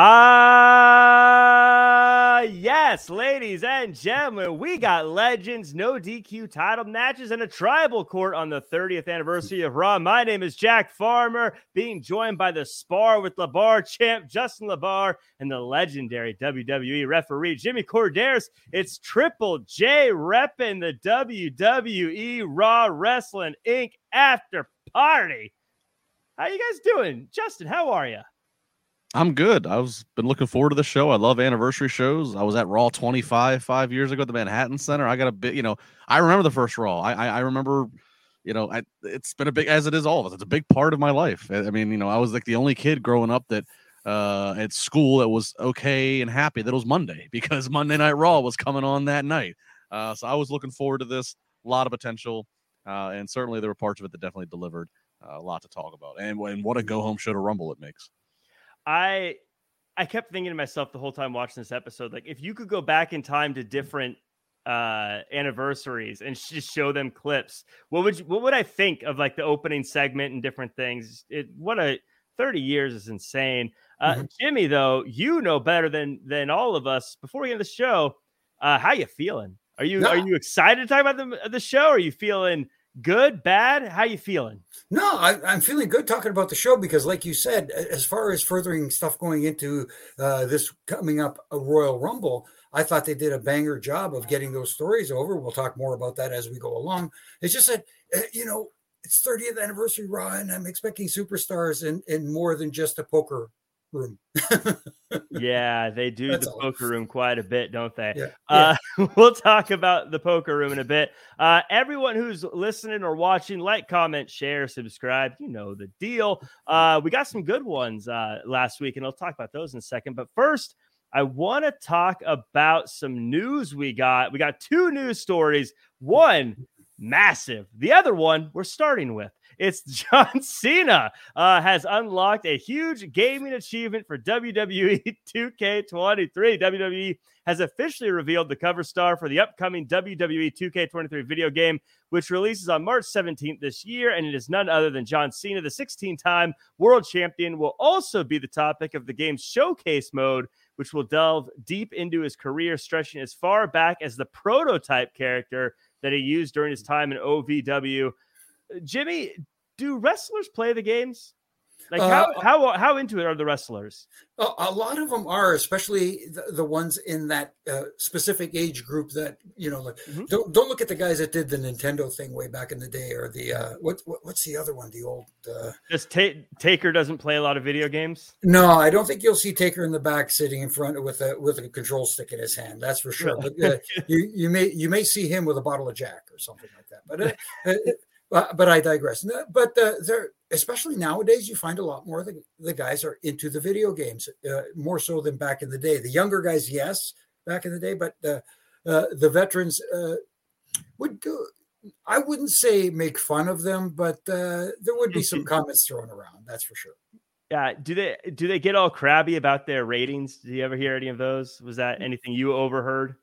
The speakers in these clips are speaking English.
Ah, uh, yes, ladies and gentlemen, we got legends, no DQ title matches, and a tribal court on the 30th anniversary of Raw. My name is Jack Farmer, being joined by the spar with LaBar champ Justin LaBar and the legendary WWE referee Jimmy Korderas. It's Triple J repping the WWE Raw Wrestling Inc. after party. How you guys doing? Justin, how are you? I'm good. I was been looking forward to the show. I love anniversary shows. I was at Raw 25 five years ago at the Manhattan Center. I got a bit, you know, I remember the first Raw. I I, I remember, you know, I, it's been a big as it is all of us. It's a big part of my life. I, I mean, you know, I was like the only kid growing up that uh at school that was okay and happy that it was Monday because Monday Night Raw was coming on that night. Uh, so I was looking forward to this. A lot of potential, uh, and certainly there were parts of it that definitely delivered. Uh, a lot to talk about, and, and what a go home show to Rumble it makes. I I kept thinking to myself the whole time watching this episode, like if you could go back in time to different uh anniversaries and just show them clips, what would you, what would I think of like the opening segment and different things? It what a 30 years is insane. Uh, mm-hmm. Jimmy, though, you know better than than all of us. Before we get into the show, uh, how you feeling? Are you no. are you excited to talk about the the show? Are you feeling good, bad? How you feeling? No, I, am feeling good talking about the show because, like you said, as far as furthering stuff going into uh, this coming up a Royal Rumble, I thought they did a banger job of getting those stories over. We'll talk more about that as we go along. It's just that uh, you know it's 30th anniversary Raw, and I'm expecting superstars and and more than just a poker room. yeah, they do That's the all. poker room quite a bit, don't they? Yeah. Uh, yeah. we'll talk about the poker room in a bit. Uh, everyone who's listening or watching, like, comment, share, subscribe. You know the deal. Uh, we got some good ones uh, last week, and I'll talk about those in a second. But first, I want to talk about some news we got. We got two news stories. One massive. The other one we're starting with. It's John Cena uh, has unlocked a huge gaming achievement for WWE 2K23. WWE has officially revealed the cover star for the upcoming WWE 2K23 video game, which releases on March 17th this year. And it is none other than John Cena, the 16 time world champion, will also be the topic of the game's showcase mode, which will delve deep into his career, stretching as far back as the prototype character that he used during his time in OVW. Jimmy, do wrestlers play the games? Like how uh, how how into it are the wrestlers? A lot of them are, especially the, the ones in that uh, specific age group. That you know, like, mm-hmm. don't don't look at the guys that did the Nintendo thing way back in the day, or the uh, what, what what's the other one? The old. Uh, Just ta- Taker doesn't play a lot of video games. No, I don't think you'll see Taker in the back sitting in front with a with a control stick in his hand. That's for sure. But uh, you you may you may see him with a bottle of Jack or something like that. But uh, uh, but, but I digress. But uh, there, especially nowadays, you find a lot more of the, the guys are into the video games uh, more so than back in the day. The younger guys, yes, back in the day, but uh, the veterans uh, would go. I wouldn't say make fun of them, but uh, there would be some comments thrown around. That's for sure. Yeah. Do they do they get all crabby about their ratings? Did you ever hear any of those? Was that mm. anything you overheard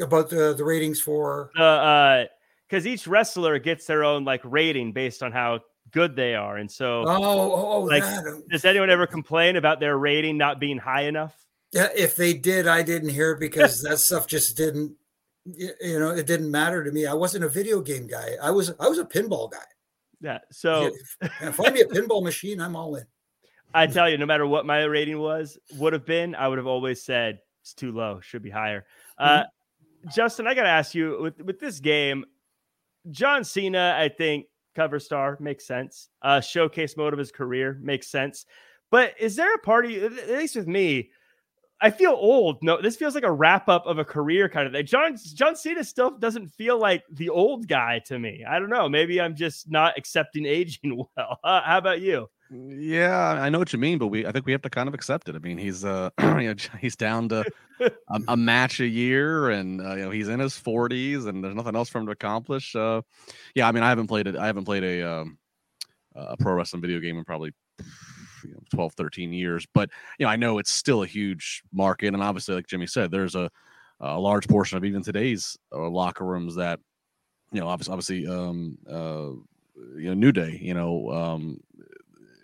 about the the ratings for? Uh, because each wrestler gets their own like rating based on how good they are. And so, oh, oh, oh like, that. does anyone ever complain about their rating not being high enough? Yeah, if they did, I didn't hear because that stuff just didn't. You know, it didn't matter to me. I wasn't a video game guy. I was. I was a pinball guy. Yeah. So, if, find me a pinball machine, I'm all in. I tell you, no matter what my rating was, would have been, I would have always said it's too low, should be higher. Uh, mm-hmm. Uh, Justin, I got to ask you with with this game, John Cena, I think cover star makes sense. Uh, showcase mode of his career makes sense. But is there a party, at least with me, I feel old. No, this feels like a wrap up of a career kind of thing. John John Cena still doesn't feel like the old guy to me. I don't know. Maybe I'm just not accepting aging well. Uh, how about you? Yeah, I know what you mean, but we I think we have to kind of accept it. I mean, he's uh you know, he's down to a, a, match a year, and uh, you know he's in his 40s, and there's nothing else for him to accomplish. Uh, yeah, I mean, I haven't played it. I haven't played a um, a pro wrestling video game in probably you know, 12, 13 years, but you know I know it's still a huge market, and obviously, like Jimmy said, there's a a large portion of even today's uh, locker rooms that you know obviously obviously um uh you know New Day, you know um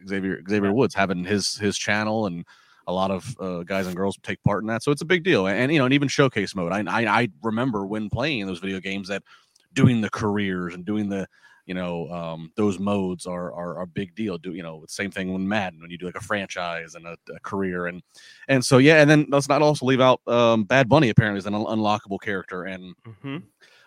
Xavier Xavier Woods having his his channel and a lot of uh, guys and girls take part in that. So it's a big deal. And, you know, and even showcase mode. I, I, I remember when playing those video games that doing the careers and doing the, you know, um, those modes are, are, are a big deal. Do you know same thing when Madden when you do like a franchise and a, a, career and and so yeah, and then let's not also leave out um, Bad Bunny apparently is an un- unlockable character and mm-hmm.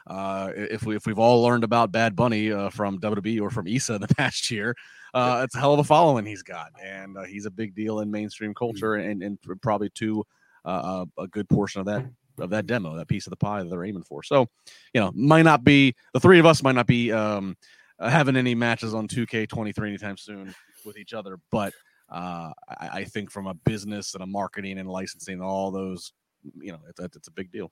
uh, if we if we've all learned about Bad Bunny uh, from WWE or from Issa in the past year, uh, it's a hell of a following he's got, and uh, he's a big deal in mainstream mm-hmm. culture, and and probably to uh, uh, a good portion of that of that demo, that piece of the pie that they're aiming for. So, you know, might not be the three of us might not be um, uh, having any matches on 2K23 anytime soon with each other, but uh, I, I, think from a business and a marketing and licensing, all those, you know, it's, it's a big deal.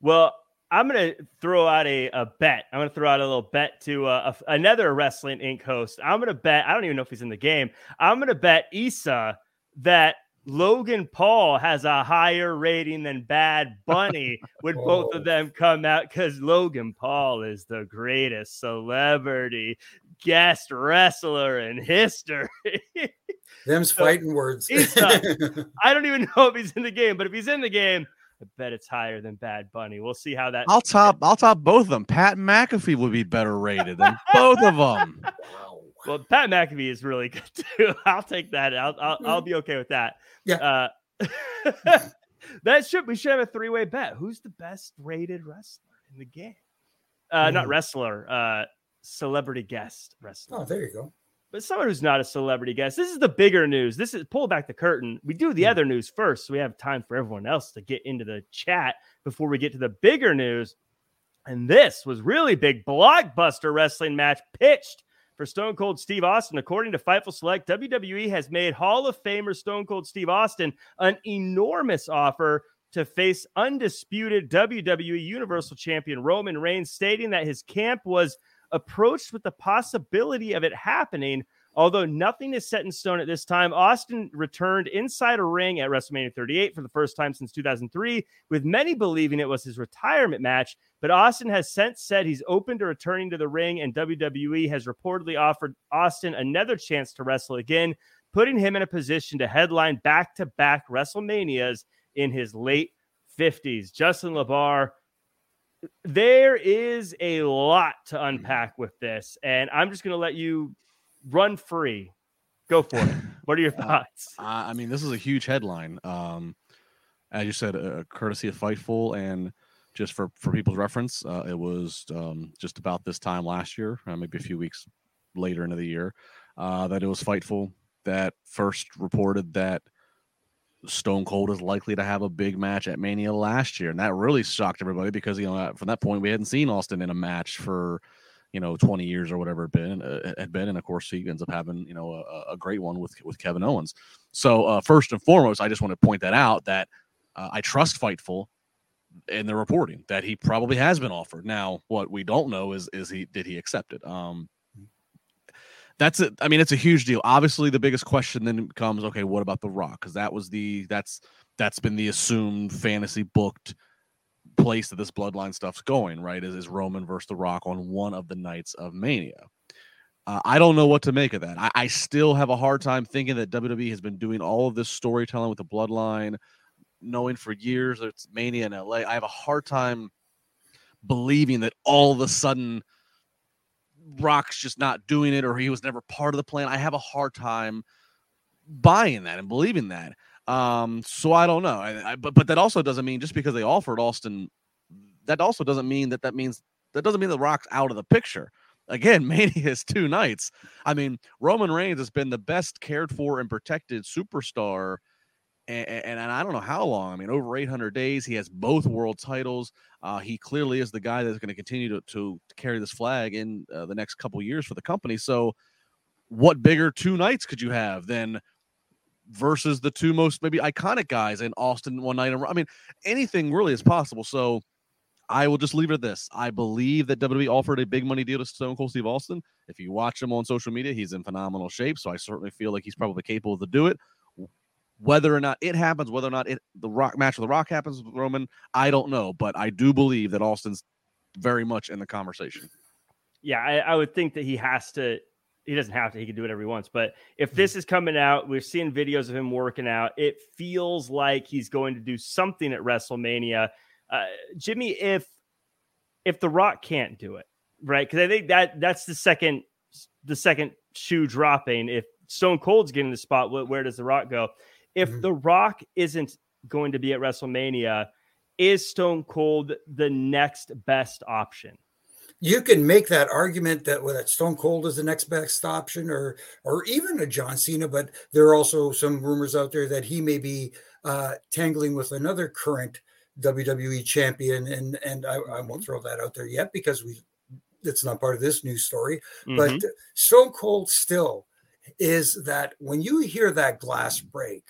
Well, I'm going to throw out a, a bet. I'm going to throw out a little bet to uh, a, another Wrestling Inc. host. I'm going to bet, I don't even know if he's in the game. I'm going to bet Issa that Logan Paul has a higher rating than Bad Bunny when both of them come out because Logan Paul is the greatest celebrity guest wrestler in history. Them's so, fighting words. Issa, I don't even know if he's in the game, but if he's in the game, I bet it's higher than Bad Bunny. We'll see how that. I'll top. I'll top both of them. Pat McAfee would be better rated than both of them. Well, Pat McAfee is really good too. I'll take that. I'll I'll, I'll be okay with that. Yeah. Uh, that should we should have a three way bet. Who's the best rated wrestler in the game? Uh, mm. not wrestler. Uh, celebrity guest wrestler. Oh, there you go but someone who's not a celebrity guest. This is the bigger news. This is pull back the curtain. We do the mm. other news first, so we have time for everyone else to get into the chat before we get to the bigger news. And this was really big blockbuster wrestling match pitched for Stone Cold Steve Austin. According to Fightful Select, WWE has made Hall of Famer Stone Cold Steve Austin an enormous offer to face undisputed WWE Universal Champion Roman Reigns, stating that his camp was approached with the possibility of it happening. Although nothing is set in stone at this time, Austin returned inside a ring at WrestleMania 38 for the first time since 2003, with many believing it was his retirement match. But Austin has since said he's open to returning to the ring, and WWE has reportedly offered Austin another chance to wrestle again, putting him in a position to headline back to back WrestleManias in his late 50s. Justin LaBar, there is a lot to mm-hmm. unpack with this, and I'm just going to let you run free. Go for it. What are your uh, thoughts? Uh, I mean, this is a huge headline. Um, as you said, a courtesy of Fightful, and just for for people's reference, uh, it was um, just about this time last year, uh, maybe a few weeks later into the year, uh, that it was Fightful that first reported that Stone Cold is likely to have a big match at Mania last year, and that really shocked everybody because you know from that point we hadn't seen Austin in a match for you know 20 years or whatever it been uh, had been, and of course he ends up having you know a, a great one with with Kevin Owens. So uh, first and foremost, I just want to point that out that uh, I trust Fightful in the reporting that he probably has been offered. Now, what we don't know is is he did he accept it? Um, that's it. I mean, it's a huge deal. Obviously, the biggest question then becomes, okay, what about the Rock? Because that was the that's that's been the assumed fantasy booked place that this bloodline stuff's going. Right? Is is Roman versus the Rock on one of the nights of Mania? Uh, I don't know what to make of that. I, I still have a hard time thinking that WWE has been doing all of this storytelling with the bloodline, knowing for years that it's Mania in LA. I have a hard time believing that all of a sudden Rock's just not doing it or he was never part of the plan. I have a hard time buying that and believing that. Um, so I don't know. I, I, but but that also doesn't mean just because they offered Austin, that also doesn't mean that that means that doesn't mean the Rock's out of the picture. Again, Mania is two nights. I mean, Roman Reigns has been the best cared for and protected superstar and, and, and, I don't know how long. I mean, over 800 days. He has both world titles. Uh, he clearly is the guy that's going to continue to, carry this flag in uh, the next couple years for the company. So, what bigger two nights could you have than versus the two most maybe iconic guys in Austin one night? I mean, anything really is possible. So, I will just leave it at this. I believe that WWE offered a big money deal to Stone Cold Steve Austin. If you watch him on social media, he's in phenomenal shape. So I certainly feel like he's probably capable to do it. Whether or not it happens, whether or not it the Rock match with the Rock happens with Roman, I don't know, but I do believe that Austin's very much in the conversation. Yeah, I, I would think that he has to he doesn't have to. He can do whatever he wants. But if this is coming out, we're seeing videos of him working out. It feels like he's going to do something at WrestleMania. Uh, Jimmy, if if The Rock can't do it, right? Because I think that that's the second the second shoe dropping. If Stone Cold's getting the spot, where does The Rock go? If mm-hmm. The Rock isn't going to be at WrestleMania, is Stone Cold the next best option? you can make that argument that well, that Stone Cold is the next best option, or or even a John Cena. But there are also some rumors out there that he may be uh, tangling with another current WWE champion, and and I, I, won't throw that out there yet because we it's not part of this news story. Mm-hmm. But Stone Cold still is that when you hear that glass break,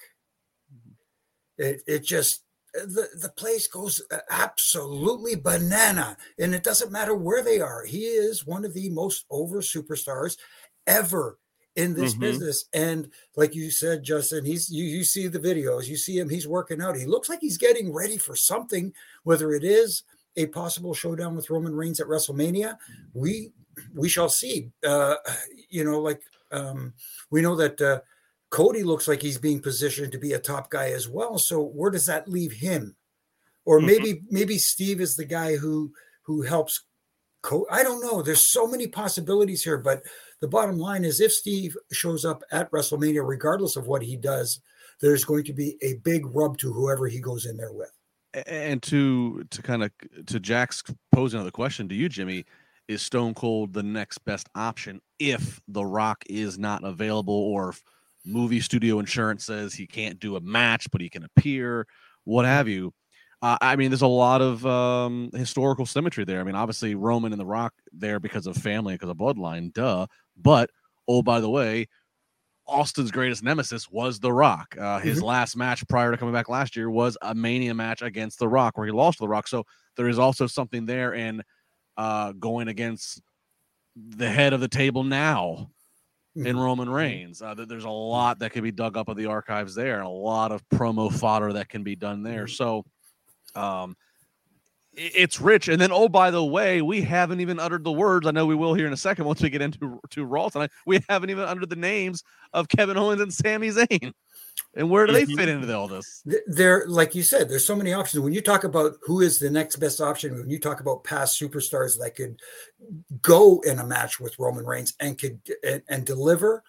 it it just the, the place goes absolutely banana. And it doesn't matter where they are. He is one of the most over superstars ever in this mm-hmm. business. And like you said justin he's you, you see the videos you see him he's working out. He looks like he's getting ready for something whether it is a possible showdown with roman reigns at wrestlemania. We we shall see. Uh you know like um we know that uh Cody looks like he's being positioned to be a top guy as well. So where does that leave him? Or mm-hmm. maybe mm-hmm. maybe Steve is the guy who who helps. Co- I don't know. There's so many possibilities here, but the bottom line is if Steve shows up at WrestleMania, regardless of what he does, there's going to be a big rub to whoever he goes in there with. And to to kind of to Jack's posing another question to you, Jimmy, is Stone Cold the next best option if The Rock is not available or if movie studio insurance says he can't do a match, but he can appear, what have you. Uh, I mean, there's a lot of um, historical symmetry there. I mean, obviously Roman and The Rock there because of family, because of bloodline, duh. But oh, by the way, Austin's greatest nemesis was The Rock. Uh, his mm-hmm. last match prior to coming back last year was a Mania match against The Rock, where he lost to The Rock. So there is also something there in uh, going against the head of the table now in mm-hmm. Roman Reigns. Uh, there's a lot that can be dug up of the archives there, and a lot of promo fodder that can be done there. Mm-hmm. So, um, it's rich. And then, oh, by the way, we haven't even uttered the words. I know we will here in a second once we get into to Raw tonight. We haven't even uttered the names of Kevin Owens and Sami Zayn. And where do they mm-hmm. fit into all this? There, like you said, there's so many options. When you talk about who is the next best option, when you talk about past superstars that could go in a match with Roman Reigns and could and, and deliver,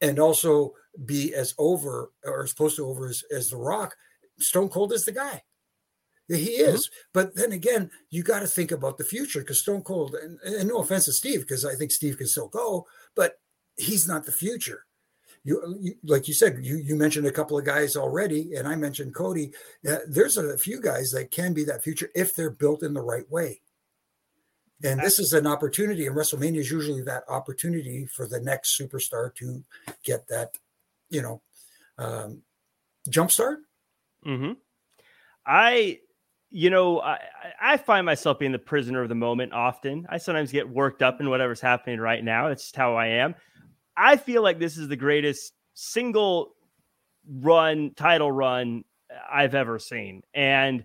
and also be as over or as close to over as, as The Rock, Stone Cold is the guy. He mm-hmm. is. Mm-hmm. But then again, you got to think about the future because Stone Cold, and, and no offense to Steve, because I think Steve can still go, but he's not the future you, you, like you said, you you mentioned a couple of guys already, and I mentioned Cody. Uh, there's a few guys that can be that future if they're built in the right way. And this is an opportunity, and WrestleMania is usually that opportunity for the next superstar to get that, you know, um, jump start. Hmm. I, you know, I I find myself being the prisoner of the moment often. I sometimes get worked up in whatever's happening right now. It's just how I am. I feel like this is the greatest single run title run I've ever seen. And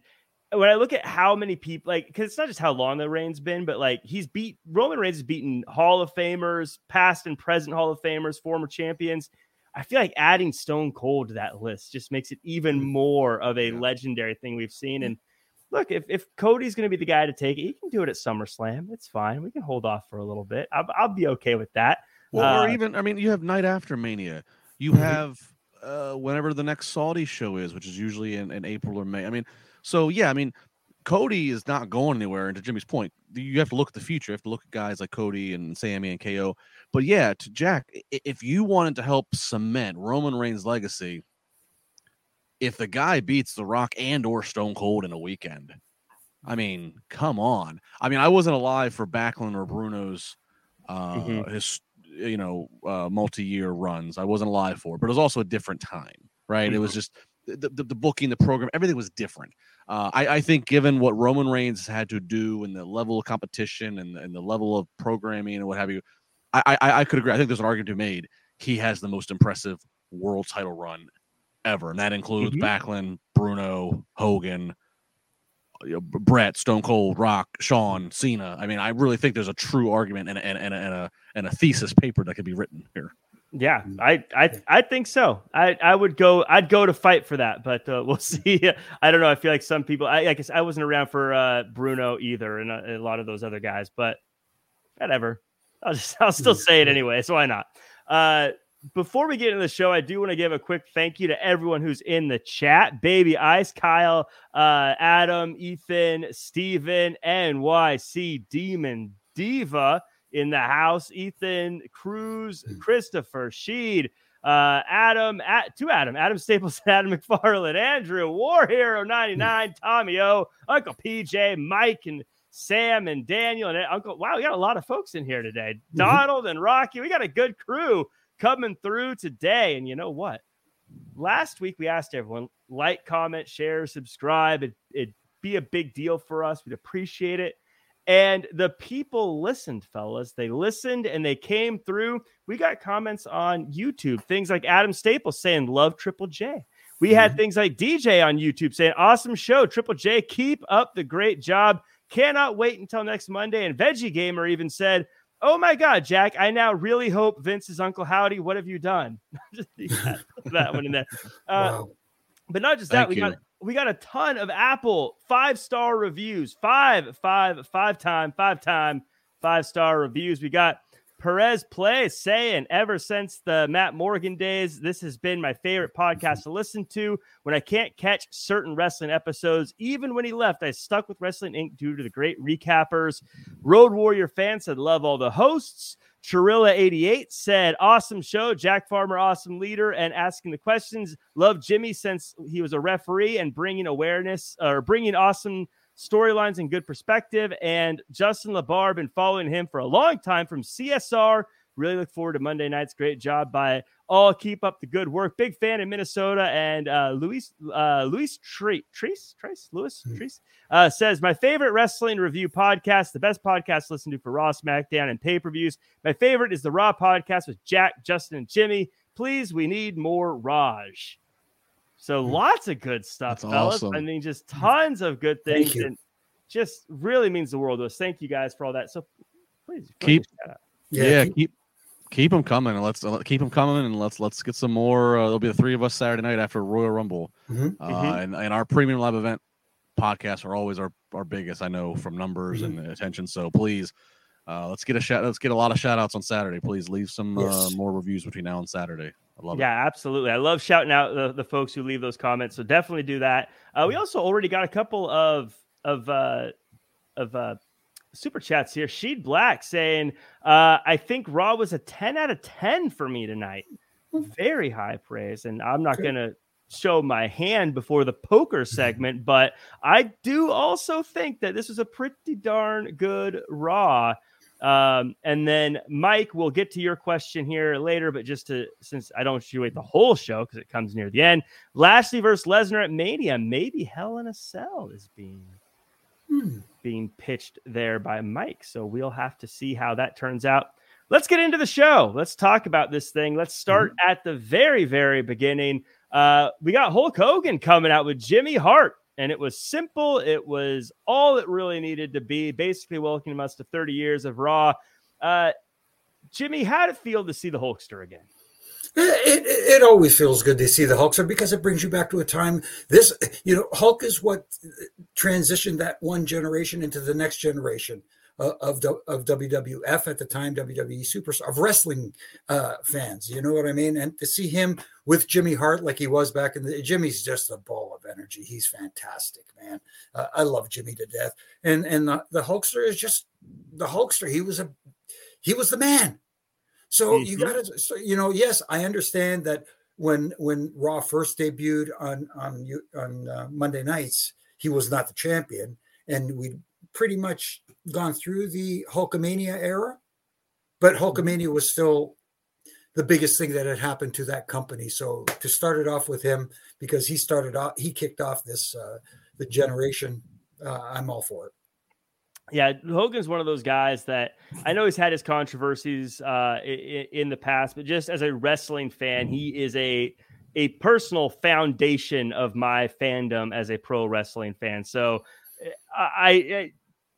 when I look at how many people, like, because it's not just how long the reign's been, but like he's beat Roman Reigns has beaten Hall of Famers, past and present Hall of Famers, former champions. I feel like adding Stone Cold to that list just makes it even mm-hmm. more of a legendary thing we've seen. And look, if, if Cody's going to be the guy to take it, he can do it at SummerSlam. It's fine. We can hold off for a little bit. I'll, I'll be okay with that. Well, uh, or even I mean, you have night after Mania. You mm-hmm. have uh, whenever the next Saudi show is, which is usually in, in April or May. I mean, so yeah, I mean, Cody is not going anywhere. And to Jimmy's point, you have to look at the future. You have to look at guys like Cody and Sami and KO. But yeah, to Jack, if you wanted to help cement Roman Reigns' legacy, if the guy beats The Rock and or Stone Cold in a weekend, I mean, come on. I mean, I wasn't alive for Backlund or Bruno's uh, mm-hmm. his you know uh, multi-year runs. I wasn't alive for, it, but it was also a different time, right? Mm-hmm. It was mm-hmm. just the, the, the, booking, the program, everything was different. Uh, I, I, think given what Roman Reigns had to do and the level of competition and, and the level of programming and what have you, I, I, I could agree. I think there's an argument to be made. He has the most impressive world title run ever, and that includes mm-hmm. Backlund, Bruno, Hogan, you know, Bret, Stone Cold, Rock, Shawn, Cena. I mean, I really think there's a true argument and, and, and, and a and a thesis paper that could be written here. Yeah, I I I think so. I I would go. I'd go to fight for that, but uh, we'll see. I don't know. I feel like some people. I, I guess I wasn't around for uh, Bruno either, and a, a, lot of those other guys. But whatever. I'll just I'll still say it anyway. So why not? Uh, before we get into the show, I do want to give a quick thank you to everyone who's in the chat. Baby Ice, Kyle, uh, Adam, Ethan, Steven, NYC Demon Diva in the house. Ethan, Cruz, hmm. Christopher, Sheed, uh, Adam, at, to Adam, Adam Staples, Adam McFarland, Andrew, War Hero 99, Tommy O, Uncle PJ, Mike, and Sam and Daniel and Uncle. Wow, we got a lot of folks in here today. Mm-hmm. Donald and Rocky. We got a good crew coming through today. And you know what? Last week we asked everyone like, comment, share, subscribe. It, it'd be a big deal for us. We'd appreciate it. And the people listened, fellas. They listened and they came through. We got comments on YouTube, things like Adam Staples saying, Love Triple J. We mm-hmm. had things like DJ on YouTube saying, Awesome show. Triple J, keep up the great job. Cannot wait until next Monday. And Veggie Gamer even said, Oh my God, Jack, I now really hope Vince is Uncle Howdy. What have you done? that one in there. Uh, wow. But not just Thank that, we you. got we got a ton of Apple five star reviews, five, five, five time, five time, five star reviews. We got Perez Play saying, ever since the Matt Morgan days, this has been my favorite podcast to listen to. When I can't catch certain wrestling episodes, even when he left, I stuck with Wrestling Inc. due to the great recappers. Road Warrior fans said, love all the hosts. Chirilla88 said, awesome show. Jack Farmer, awesome leader, and asking the questions. Love Jimmy since he was a referee and bringing awareness or bringing awesome storylines and good perspective. And Justin LaBar, been following him for a long time from CSR. Really look forward to Monday night's great job by all. Keep up the good work. Big fan in Minnesota. And uh, Luis uh, Luis Tre- Treese Trace Lewis. Treese uh, says my favorite wrestling review podcast, the best podcast to listen to for Raw, SmackDown, and pay per views. My favorite is the Raw podcast with Jack, Justin, and Jimmy. Please, we need more Raj. So mm. lots of good stuff, That's fellas. Awesome. I mean, just tons of good things, and just really means the world to us. Thank you guys for all that. So please keep, yeah, yeah, keep keep them coming, and let's uh, keep them coming, and let's let's get some more. Uh, there'll be the three of us Saturday night after Royal Rumble, mm-hmm. Uh, mm-hmm. and and our premium live event podcasts are always our our biggest. I know from numbers mm-hmm. and attention. So please. Uh, let's get a shout. Let's get a lot of shout outs on Saturday. Please leave some uh, more reviews between now and Saturday. I love yeah, it. absolutely. I love shouting out the, the folks who leave those comments. So definitely do that. Uh, we also already got a couple of of uh, of uh, super chats here. Sheed Black saying, uh, "I think Raw was a ten out of ten for me tonight. Very high praise." And I'm not gonna show my hand before the poker segment, but I do also think that this was a pretty darn good Raw. Um, and then Mike, we'll get to your question here later, but just to since I don't wait the whole show because it comes near the end. Lashley versus Lesnar at Mania, maybe Hell in a Cell is being hmm. being pitched there by Mike. So we'll have to see how that turns out. Let's get into the show. Let's talk about this thing. Let's start mm-hmm. at the very, very beginning. Uh, we got Hulk Hogan coming out with Jimmy Hart and it was simple. It was all it really needed to be. Basically, welcoming us to 30 years of Raw. Uh, Jimmy, how did it feel to see the Hulkster again? It, it, it, always feels good to see the Hulkster because it brings you back to a time. This, you know, Hulk is what transitioned that one generation into the next generation uh, of of WWF at the time, WWE Superstar of wrestling uh, fans. You know what I mean? And to see him with Jimmy Hart like he was back in the Jimmy's just a ball energy. He's fantastic, man. Uh, I love Jimmy to death. And and the, the Hulkster is just the Hulkster. He was a he was the man. So mm-hmm. you got to, so, you know, yes, I understand that when when Raw first debuted on on on uh, Monday nights, he was not the champion, and we'd pretty much gone through the Hulkamania era, but mm-hmm. Hulkamania was still the biggest thing that had happened to that company. So to start it off with him, because he started off, he kicked off this uh, the generation. Uh, I'm all for it. Yeah, Hogan's one of those guys that I know he's had his controversies uh, in, in the past, but just as a wrestling fan, he is a a personal foundation of my fandom as a pro wrestling fan. So I,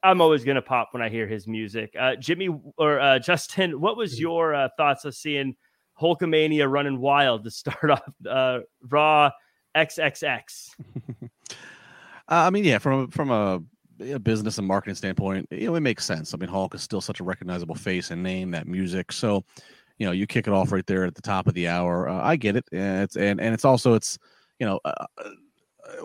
I am always gonna pop when I hear his music. Uh, Jimmy or uh, Justin, what was mm-hmm. your uh, thoughts of seeing Hulkamania running wild to start off uh, Raw XXX? Uh, I mean, yeah, from from a, a, business and marketing standpoint, you know, it makes sense. I mean, Hulk is still such a recognizable face and name, that music. So, you know, you kick it off right there at the top of the hour. Uh, I get it. And it's and and it's also it's you know. Uh,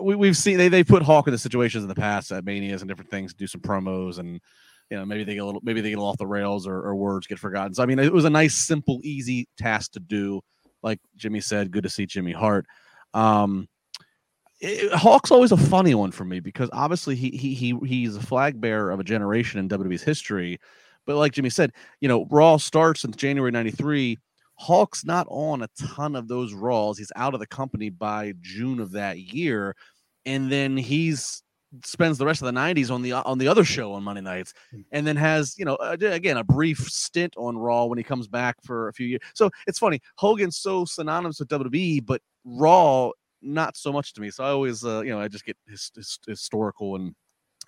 we, we've seen they, they put Hulk in the situations in the past at manias and different things, do some promos and you know maybe they get a little maybe they get off the rails or, or words get forgotten. So I mean it was a nice, simple, easy task to do. Like Jimmy said, good to see Jimmy Hart. Um, it, Hulk's always a funny one for me because obviously he he he he's a flag bearer of a generation in WWE's history. But like Jimmy said, you know, Raw starts in January '93. Hulk's not on a ton of those Raws. He's out of the company by June of that year, and then he's spends the rest of the 90s on the on the other show on Monday nights hmm. and then has you know again a brief stint on Raw when he comes back for a few years. So it's funny Hogan's so synonymous with WWE but Raw not so much to me. So I always, uh, you know, I just get his, his, historical and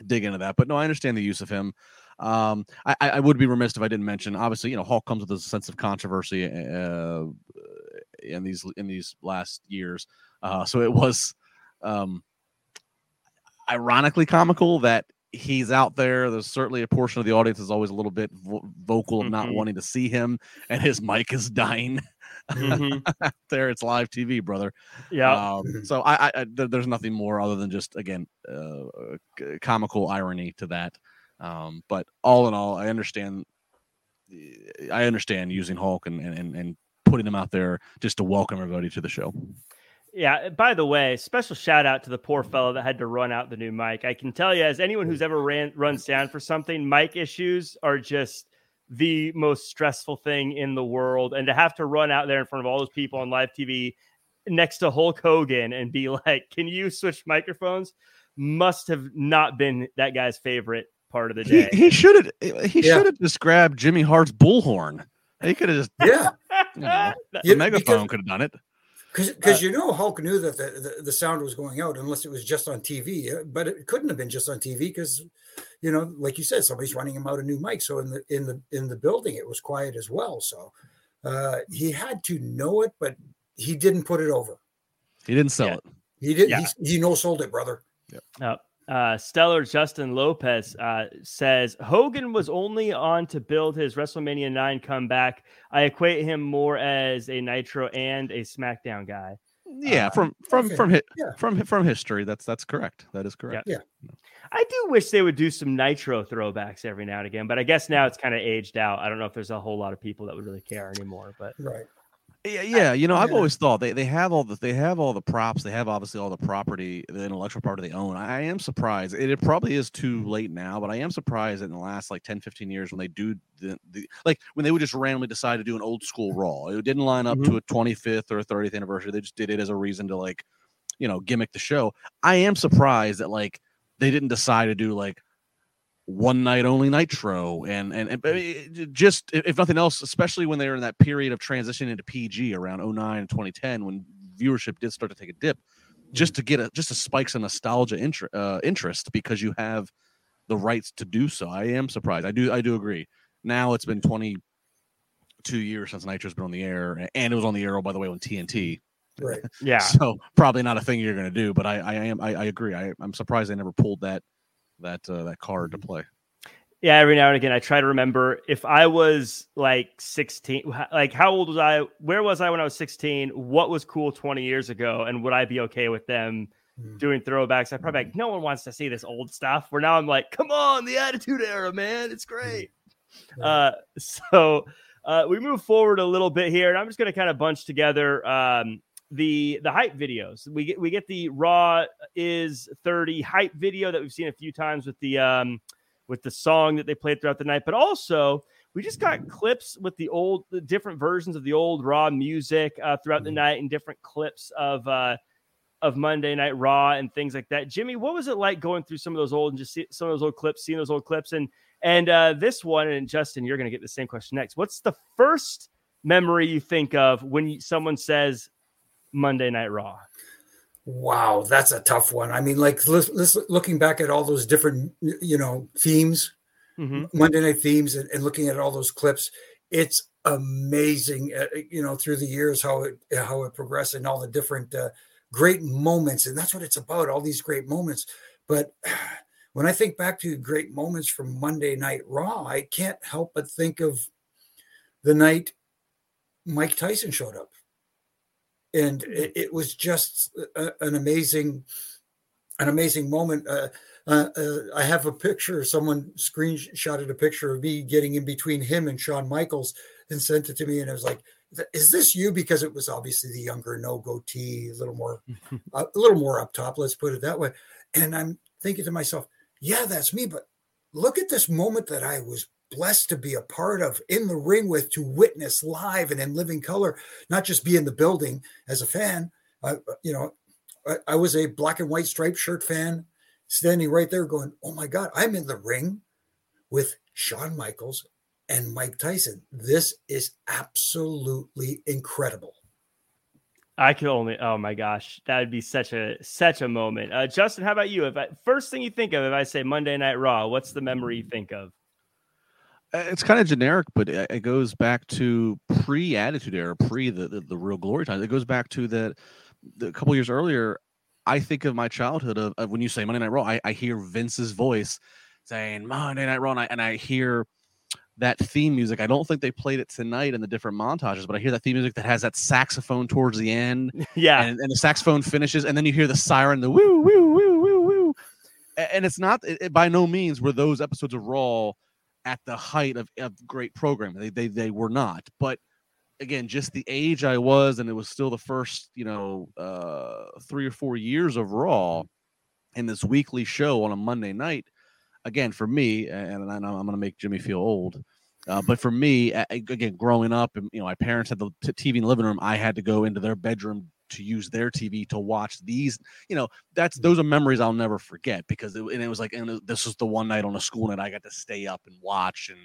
dig into that. But no, I understand the use of him. Um, I, I would be remiss if I didn't mention. Obviously, you know, Hulk comes with a sense of controversy uh, in these in these last years. Uh, so it was um, ironically comical that he's out there. There's certainly a portion of the audience is always a little bit vo- vocal of not mm-hmm. wanting to see him, and his mic is dying. Mm-hmm. there, it's live TV, brother. Yeah. Um, so I, I, there's nothing more other than just again uh, comical irony to that. Um, but all in all, I understand. I understand using Hulk and and and putting him out there just to welcome everybody to the show. Yeah. By the way, special shout out to the poor fellow that had to run out the new mic. I can tell you, as anyone who's ever ran run sound for something, mic issues are just the most stressful thing in the world. And to have to run out there in front of all those people on live TV next to Hulk Hogan and be like, "Can you switch microphones?" must have not been that guy's favorite part of the day. He, he should have. He yeah. should have just grabbed Jimmy Hart's bullhorn. He could have just yeah. You know, the megaphone could have done it because uh, you know Hulk knew that the, the, the sound was going out unless it was just on TV, uh, but it couldn't have been just on TV because you know, like you said, somebody's running him out a new mic. So in the in the in the building, it was quiet as well. So uh, he had to know it, but he didn't put it over. He didn't sell yeah. it. He did. Yeah. He, he no sold it, brother. Yep. Uh, Stellar Justin Lopez uh, says Hogan was only on to build his WrestleMania 9 comeback. I equate him more as a Nitro and a SmackDown guy. Yeah, uh, from from okay. from hi- yeah. from from history. That's that's correct. That is correct. Yeah. I do wish they would do some Nitro throwbacks every now and again, but I guess now it's kind of aged out. I don't know if there's a whole lot of people that would really care anymore, but right. Yeah, yeah. You know, I've always thought they, they have all the they have all the props, they have obviously all the property, the intellectual property they own. I am surprised. It, it probably is too late now, but I am surprised that in the last like 10, 15 years when they do the, the like when they would just randomly decide to do an old school raw. It didn't line up mm-hmm. to a 25th or a 30th anniversary. They just did it as a reason to like, you know, gimmick the show. I am surprised that like they didn't decide to do like one night only nitro and, and and, just if nothing else especially when they were in that period of transition into pg around 09 and 2010 when viewership did start to take a dip just to get a just a spikes in nostalgia inter, uh, interest because you have the rights to do so. I am surprised. I do i do agree. Now it's been 22 years since nitro's been on the air and it was on the air oh, by the way on tnt right. Yeah. so probably not a thing you're going to do but i i am I, I agree. I, i'm surprised they never pulled that that uh, that card to mm-hmm. play. Yeah, every now and again, I try to remember if I was like 16, like how old was I? Where was I when I was 16? What was cool 20 years ago? And would I be okay with them mm. doing throwbacks? I probably like, no one wants to see this old stuff. Where now I'm like, come on, the Attitude Era, man, it's great. Mm. Uh, so uh, we move forward a little bit here, and I'm just going to kind of bunch together um, the the hype videos. We get we get the Raw is 30 hype video that we've seen a few times with the um with the song that they played throughout the night, but also we just got clips with the old the different versions of the old Raw music uh, throughout the mm-hmm. night and different clips of uh of Monday Night Raw and things like that. Jimmy, what was it like going through some of those old and just see, some of those old clips, seeing those old clips and and uh, this one and Justin, you're going to get the same question next. What's the first memory you think of when someone says Monday Night Raw? Wow, that's a tough one. I mean, like looking back at all those different, you know, themes, mm-hmm. Monday night themes, and, and, looking at all those clips, it's amazing. Uh, you know, through the years how it how it progressed and all the different uh, great moments, and that's what it's about. All these great moments. But when I think back to great moments from Monday Night Raw, I can't help but think of the night Mike Tyson showed up and it, it was just a, an amazing an amazing moment uh, uh, uh, I have a picture. Someone screenshotted a picture of me getting in between him and Shawn Michaels and sent it to me, and I was like, "Is this you?" Because it was obviously the younger, no goatee, a little more, a little more up top. Let's put it that way. And I'm thinking to myself, "Yeah, that's me." But look at this moment that I was blessed to be a part of in the ring with to witness live and in living color not just be in the building as a fan uh, you know I, I, was a black and white striped shirt fan standing right there going oh my god i'm in the ring with Shawn Michaels and Mike Tyson this is absolutely incredible I could only oh my gosh, that would be such a such a moment. Uh, Justin, how about you? If I, first thing you think of if I say Monday Night Raw, what's the memory you think of? Uh, it's kind of generic, but it goes back to pre-attitude era, pre the, the, the real glory times. It goes back to that a couple years earlier. I think of my childhood of, of, when you say Monday Night Raw, I, I hear Vince's voice saying Monday Night Raw, and I, and I hear that theme music. I don't think they played it tonight in the different montages, but I hear that theme music that has that saxophone towards the end. Yeah. And, and the saxophone finishes, and then you hear the siren, the woo, woo, woo, woo, woo. And it's not, it, it, by no means were those episodes of Raw at the height of, of great programming. They, they they were not. But again, just the age I was, and it was still the first, you know, uh, three or four years of Raw, and this weekly show on a Monday night. Again, for me, and I know I'm going to make Jimmy feel old. Uh, but for me, again, growing up, and you know, my parents had the TV in the living room. I had to go into their bedroom to use their TV to watch these. You know, that's those are memories I'll never forget because it, and it was like, and this was the one night on a school night I got to stay up and watch, and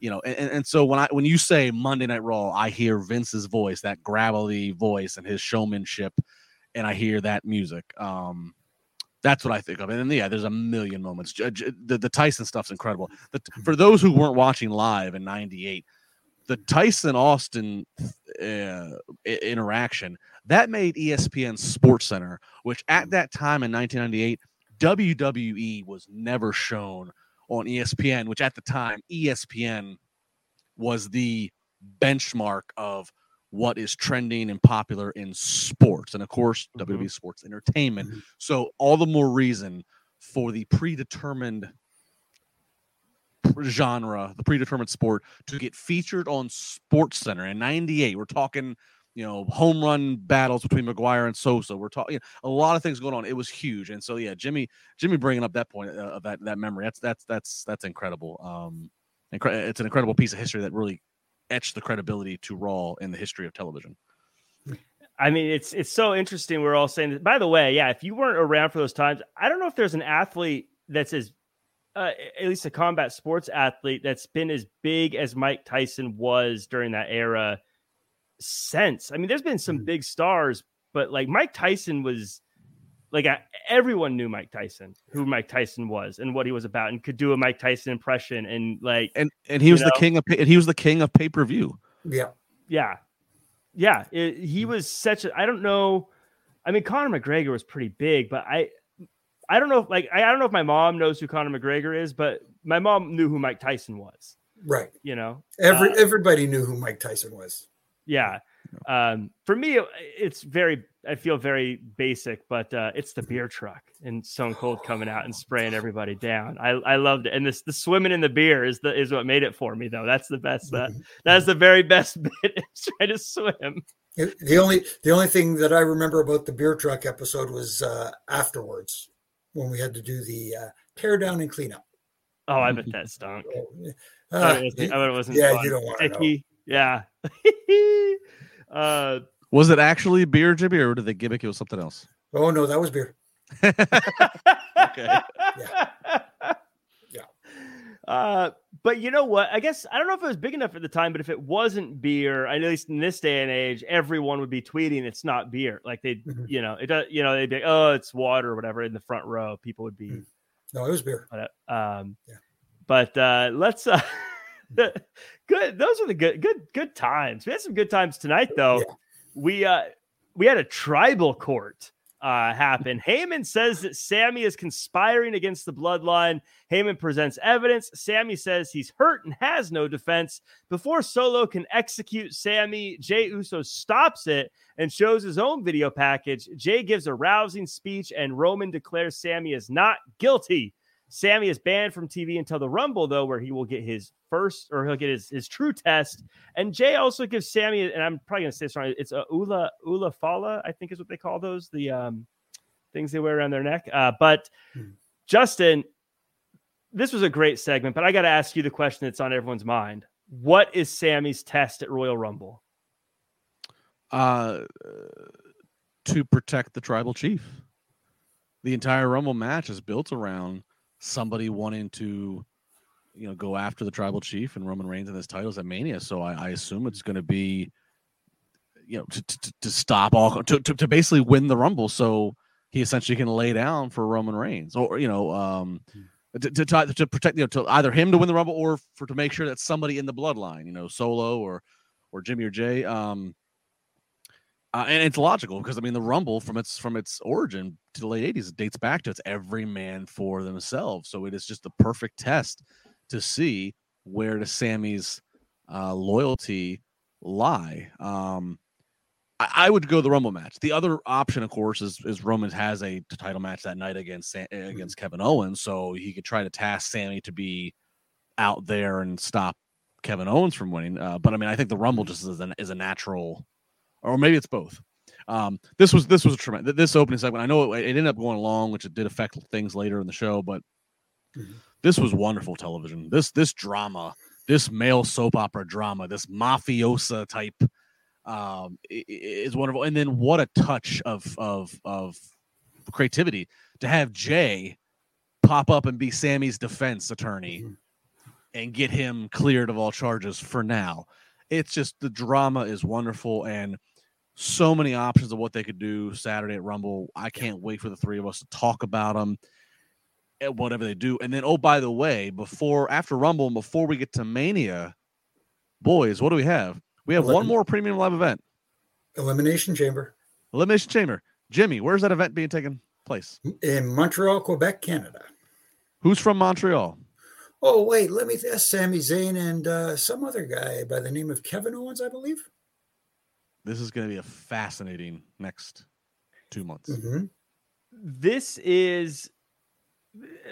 you know, and, and so when I when you say Monday Night Raw, I hear Vince's voice, that gravelly voice, and his showmanship, and I hear that music. Um, that's what I think of. And then, yeah, there's a million moments. The, the Tyson stuff's incredible. The, for those who weren't watching live in 98, the Tyson Austin uh, interaction that made ESPN Sports Center, which at that time in 1998, WWE was never shown on ESPN, which at the time ESPN was the benchmark of what is trending and popular in sports, and of course mm-hmm. WWE Sports Entertainment. Mm-hmm. So all the more reason for the predetermined genre, the predetermined sport, to get featured on Sports Center in '98. We're talking, you know, home run battles between McGwire and Sosa. We're talking you know, a lot of things going on. It was huge, and so yeah, Jimmy, Jimmy bringing up that point uh, of that that memory. That's that's that's that's incredible. Um, incre- it's an incredible piece of history that really etched the credibility to Raw in the history of television. I mean, it's it's so interesting. We're all saying that. By the way, yeah, if you weren't around for those times, I don't know if there's an athlete that's as uh, at least a combat sports athlete that's been as big as Mike Tyson was during that era since. I mean, there's been some mm-hmm. big stars, but like Mike Tyson was like I, everyone knew Mike Tyson, who Mike Tyson was and what he was about, and could do a Mike Tyson impression, and like and and he was know, the king of and he was the king of pay per view. Yeah, yeah, yeah. It, he mm-hmm. was such a. I don't know. I mean, Conor McGregor was pretty big, but I I don't know if like I, I don't know if my mom knows who Conor McGregor is, but my mom knew who Mike Tyson was. Right. You know, every uh, everybody knew who Mike Tyson was. Yeah. Um, for me, it's very. I feel very basic, but uh, it's the beer truck and Stone Cold coming out and spraying everybody down. I, I loved it, and this the swimming in the beer is the is what made it for me though. That's the best. That mm-hmm. that's the very best bit. Is trying to swim. The only the only thing that I remember about the beer truck episode was uh, afterwards when we had to do the uh, tear down and clean up. Oh, I bet that stunk. Uh, I, bet it wasn't, I bet it wasn't yeah, fun. you don't want to know. Yeah. uh, was it actually beer, Jimmy, or did they gimmick it with something else? Oh no, that was beer. okay. Yeah. yeah. Uh, but you know what? I guess I don't know if it was big enough at the time, but if it wasn't beer, at least in this day and age, everyone would be tweeting it's not beer. Like they, mm-hmm. you know, it does. You know, they'd be, like, oh, it's water or whatever in the front row. People would be. Mm. No, it was beer. But, um, yeah. But uh, let's. Uh, good. Those are the good, good, good times. We had some good times tonight, though. Yeah. We uh, we had a tribal court uh, happen. Heyman says that Sami is conspiring against the bloodline. Heyman presents evidence. Sami says he's hurt and has no defense. Before Solo can execute Sami, Jey Uso stops it and shows his own video package. Jey gives a rousing speech, and Roman declares Sammy is not guilty. Sami is banned from TV until the Rumble, though, where he will get his first or he'll get his, his true test. And Jey also gives Sami, and I'm probably gonna say this wrong. It's a Ula Ula Fala, I think is what they call those, the um things they wear around their neck. Uh, but hmm. Justin, this was a great segment, but I got to ask you the question that's on everyone's mind. What is Sami's test at Royal Rumble? Uh, to protect the tribal chief. The entire Rumble match is built around somebody wanting to, you know, go after the tribal chief and Roman Reigns and his titles at Mania. So I, I assume it's going to be, you know, to, to, to stop all to, to, to basically win the Rumble. So he essentially can lay down for Roman Reigns, or you know, um, to, to, to protect you know to either him to win the Rumble or for to make sure that somebody in the bloodline, you know, Solo or or Jimmy or Jey. Um, uh, and it's logical because I mean the Rumble from its from its origin to the late '80s dates back to it's every man for themselves. So it is just the perfect test to see where does Sami's uh, loyalty lie. Um, I, I, would go the Rumble match. The other option, of course, is is Roman has a title match that night against mm-hmm. against Kevin Owens, so he could try to task Sami to be out there and stop Kevin Owens from winning. Uh, but I mean, I think the Rumble mm-hmm. just is, an, is a natural or maybe it's both. Um, this was this was a tremendous this opening segment. I know it, it, ended up going along, which it did affect things later in the show, but mm-hmm. this was wonderful television. This this drama, this male soap opera drama, this mafiosa type um, is wonderful. And then what a touch of of of creativity to have Jey pop up and be Sami's defense attorney mm-hmm. and get him cleared of all charges for now. It's just the drama is wonderful and so many options of what they could do Saturday at Rumble. I can't wait for the three of us to talk about them and whatever they do. And then, oh, by the way, before after Rumble and before we get to Mania, boys, what do we have? We have one more premium live event. Elimination Chamber. Elimination Chamber. Jimmy, where's that event being taken place? In Montreal, Quebec, Canada. Who's from Montreal? Oh, wait, let me ask Sami Zayn and uh, some other guy by the name of Kevin Owens, I believe. This is going to be a fascinating next two months. Mm-hmm. This is,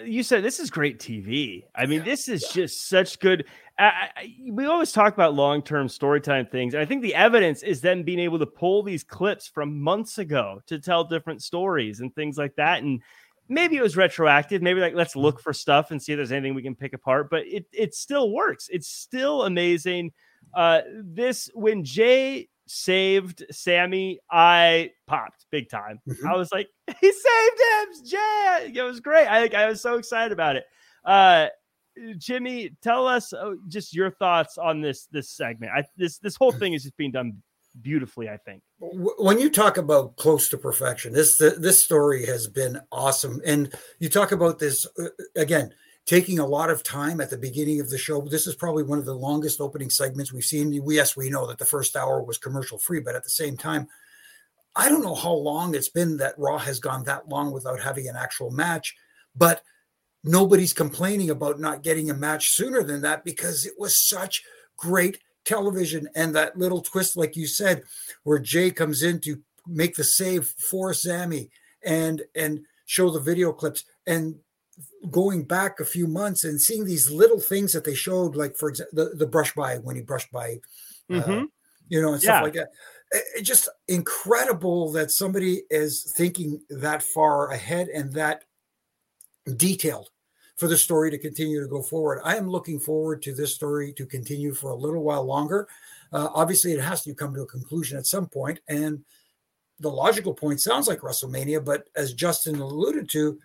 you said this is great TV. I mean, yeah. this is yeah. just such good. I, I, we always talk about long term storytime things. I think the evidence is them being able to pull these clips from months ago to tell different stories and things like that. And maybe it was retroactive. Maybe like let's look for stuff and see if there's anything we can pick apart. But it it still works. It's still amazing. Uh, this when Jey saved Sami, I popped big time. Mm-hmm. I was like, he saved him, Jey. It was great. I I was so excited about it. Uh, Jimmy, tell us uh, just your thoughts on this this segment. I, this this whole thing is just being done beautifully. I think. When you talk about close to perfection, this this story has been awesome, and you talk about this uh, again taking a lot of time at the beginning of the show. This is probably one of the longest opening segments we've seen. Yes, we know that the first hour was commercial free, but at the same time, I don't know how long it's been that Raw has gone that long without having an actual match, but nobody's complaining about not getting a match sooner than that because it was such great television and that little twist like you said where Jey comes in to make the save for Sami and and show the video clips and going back a few months and seeing these little things that they showed, like for example, the, the brush by when he brushed by, uh, mm-hmm. you know, and stuff yeah. like that. It's just incredible that somebody is thinking that far ahead and that detailed for the story to continue to go forward. I am looking forward to this story to continue for a little while longer. Uh, obviously, it has to come to a conclusion at some point, and the logical point sounds like WrestleMania. But as Justin alluded to,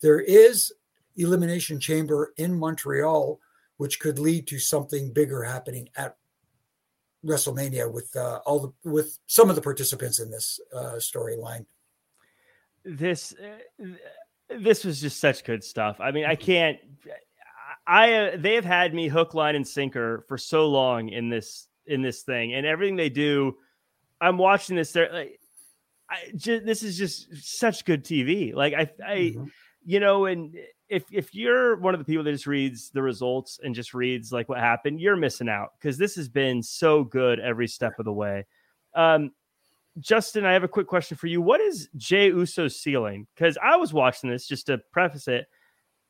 there is Elimination Chamber in Montreal, which could lead to something bigger happening at WrestleMania with uh, all the with some of the participants in this uh, storyline. This uh, this was just such good stuff. I mean, I can't. I uh, they have had me hook, line, and sinker for so long in this in this thing, and everything they do. I'm watching this. There, like, I just, this is just such good TV. Like I, I, mm-hmm. you know, and if if you're one of the people that just reads the results and just reads like what happened, you're missing out because this has been so good every step of the way. Um, Justin, I have a quick question for you. What is Jey Uso's ceiling? Because I was watching this just to preface it.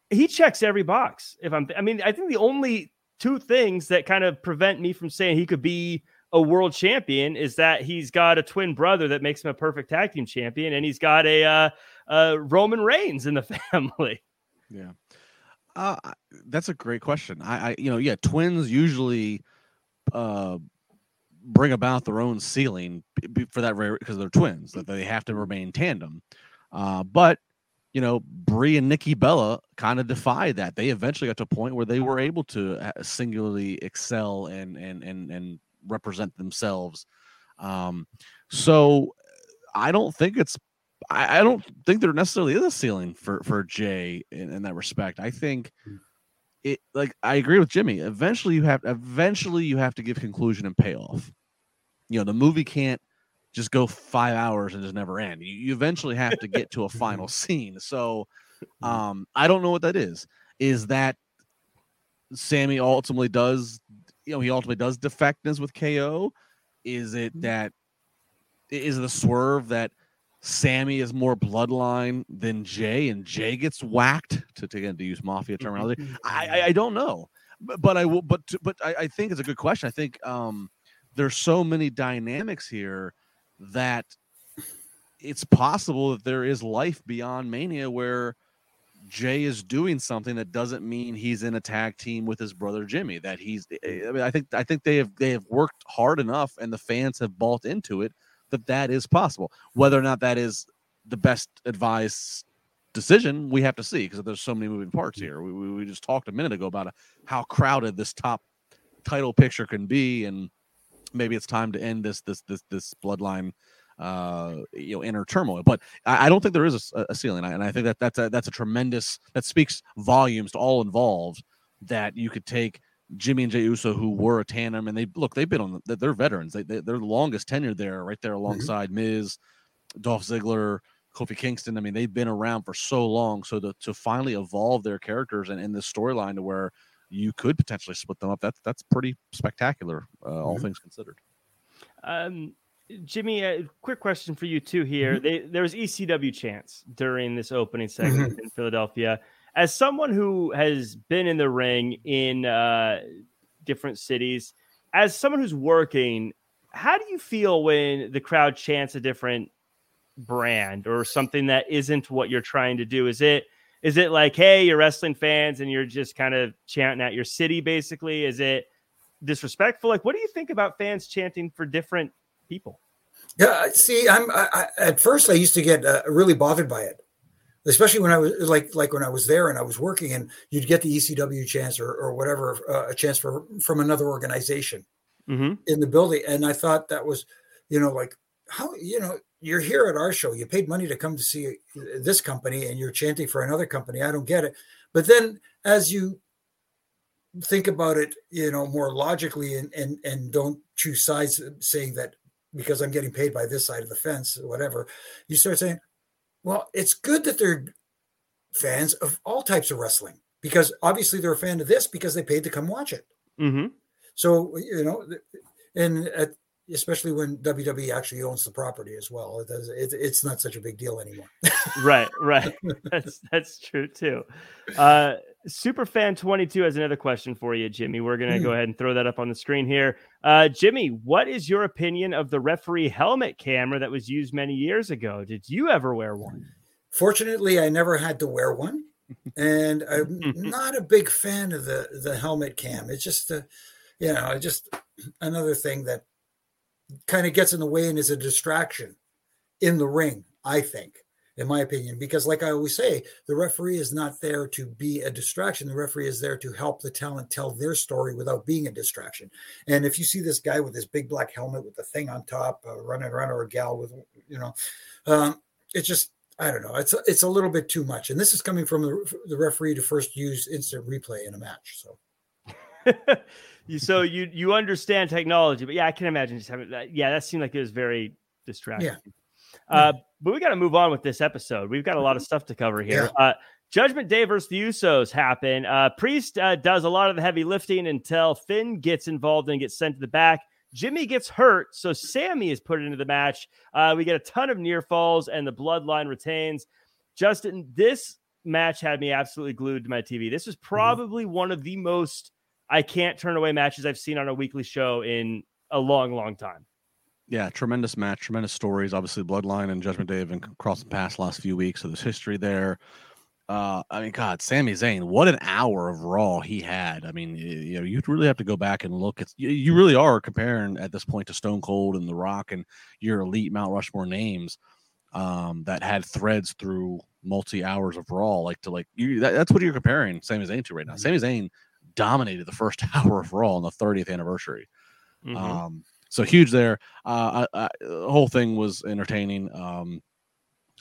He checks every box. If I'm, I mean, I think the only two things that kind of prevent me from saying he could be a world champion is that he's got a twin brother that makes him a perfect tag team champion, and he's got a uh, uh, Roman Reigns in the family. Yeah, uh, that's a great question. I, I, you know, yeah, twins usually uh, bring about their own ceiling for that because they're twins that they have to remain tandem. Uh, but you know, Brie and Nikki Bella kind of defied that. They eventually got to a point where they were able to uh, singularly excel and and and and represent themselves. Um, so I don't think it's I, I don't think there necessarily is a ceiling for for Jey in, in that respect. I think hmm. it like I agree with Jimmy. Eventually you have eventually you have to give conclusion and payoff. You know, the movie can't just go five hours and just never end. You, you eventually have to get to a final scene. So hmm. um I don't know what that is. Is that Sami ultimately does you know he ultimately does defectness with KO? Is it mm-hmm. that is the swerve that Sami is more bloodline than Jey, and Jey gets whacked to, to again to use mafia mm-hmm. terminology. I, I, I don't know, but, but I will. But but I, I think it's a good question. I think um, there's so many dynamics here that it's possible that there is life beyond Mania where Jey is doing something that doesn't mean he's in a tag team with his brother Jimmy. That he's, eh, I mean, I think, I think they have they have worked hard enough, and the fans have bought into it that that is possible. Whether or not that is the best advice decision, we have to see because there's so many moving parts mm-hmm. here. We, we, we just talked a minute ago about how crowded this top title picture can be, and maybe it's time to end this this this this bloodline uh, you know inner turmoil. But I, I don't think there is a, a ceiling, and I think that that's a that's a tremendous that speaks volumes to all involved that you could take Jimmy and Jey Uso, who were a tandem, and they look they've been on the, they're veterans. They, they are the longest tenure there, right there mm-hmm. alongside mm-hmm. Miz, Dolph Ziggler, Kofi Kingston. I mean, they've been around for so long. So to, to finally evolve their characters and in this storyline to where you could potentially split them up, that's that's pretty spectacular, uh, mm-hmm. all things considered. Um, Jimmy, a quick question for you too. Here, mm-hmm. they, there was ECW chance during this opening segment mm-hmm. in Philadelphia. As someone who has been in the ring in uh, different cities, as someone who's working, how do you feel when the crowd chants a different brand or something that isn't what you're trying to do? Is it is it like, hey, you're wrestling fans and you're just kind of chanting at your city, basically? Is it disrespectful? Like, what do you think about fans chanting for different people. Yeah, see, I'm I, I, at first I used to get uh, really bothered by it, especially when I was like like when I was there and I was working, and you'd get the ECW chance or or whatever uh, a chance for from another organization mm-hmm. in the building, and I thought that was, you know, like how you know you're here at our show, you paid money to come to see this company, and you're chanting for another company. I don't get it, but then as you think about it, you know, more logically and and and don't choose sides, saying that because I'm getting paid by this side of the fence or whatever, you start saying, well, it's good that they're fans of all types of wrestling because obviously they're a fan of this because they paid to come watch it. Mm-hmm. So, you know, and at, especially when WWE actually owns the property as well, it does, it, it's not such a big deal anymore. right, right. That's that's true too. Uh, Superfan22 has another question for you, Jimmy. We're going to go hmm. ahead and throw that up on the screen here. Uh, Jimmy, what is your opinion of the referee helmet camera that was used many years ago? Did you ever wear one? Fortunately, I never had to wear one. And I'm not a big fan of the, the helmet cam. It's just, a, you know, just another thing that kind of gets in the way and is a distraction in the ring, I think in my opinion, because like I always say, the referee is not there to be a distraction. The referee is there to help the talent tell their story without being a distraction. And if you see this guy with this big black helmet with the thing on top, uh, running around, or a gal with, you know, um, it's just I don't know. It's a, it's a little bit too much. And this is coming from the, the referee to first use instant replay in a match. So. so you you understand technology, but yeah, I can imagine just having that. Yeah, that seemed like it was very distracting. Yeah. Uh, but we got to move on with this episode. We've got a lot of stuff to cover here. Yeah. Uh, Judgment Day versus the Usos happen. Uh, Priest uh, does a lot of the heavy lifting until Finn gets involved and gets sent to the back. Jimmy gets hurt, so Sami is put into the match. Uh, we get a ton of near falls, and the bloodline retains. Justin, this match had me absolutely glued to my TV. This was mm-hmm. probably mm-hmm. one of the most I can't turn away matches I've seen on a weekly show in a long, long time. Yeah, tremendous match, tremendous stories. Obviously, Bloodline and Judgment Day have been crossing paths last few weeks, so there's history there. Uh, I mean, God, Sami Zayn, what an hour of Raw he had. I mean, you know, you'd really have to go back and look at. You really are comparing at this point to Stone Cold and The Rock and your elite Mount Rushmore names um, that had threads through multi hours of Raw. Like to like you, that, that's what you're comparing Sami Zayn to right now. Mm-hmm. Sami Zayn dominated the first hour of Raw on the 30th anniversary. Mm-hmm. Um, so huge there. Uh, I, I, the whole thing was entertaining. Um,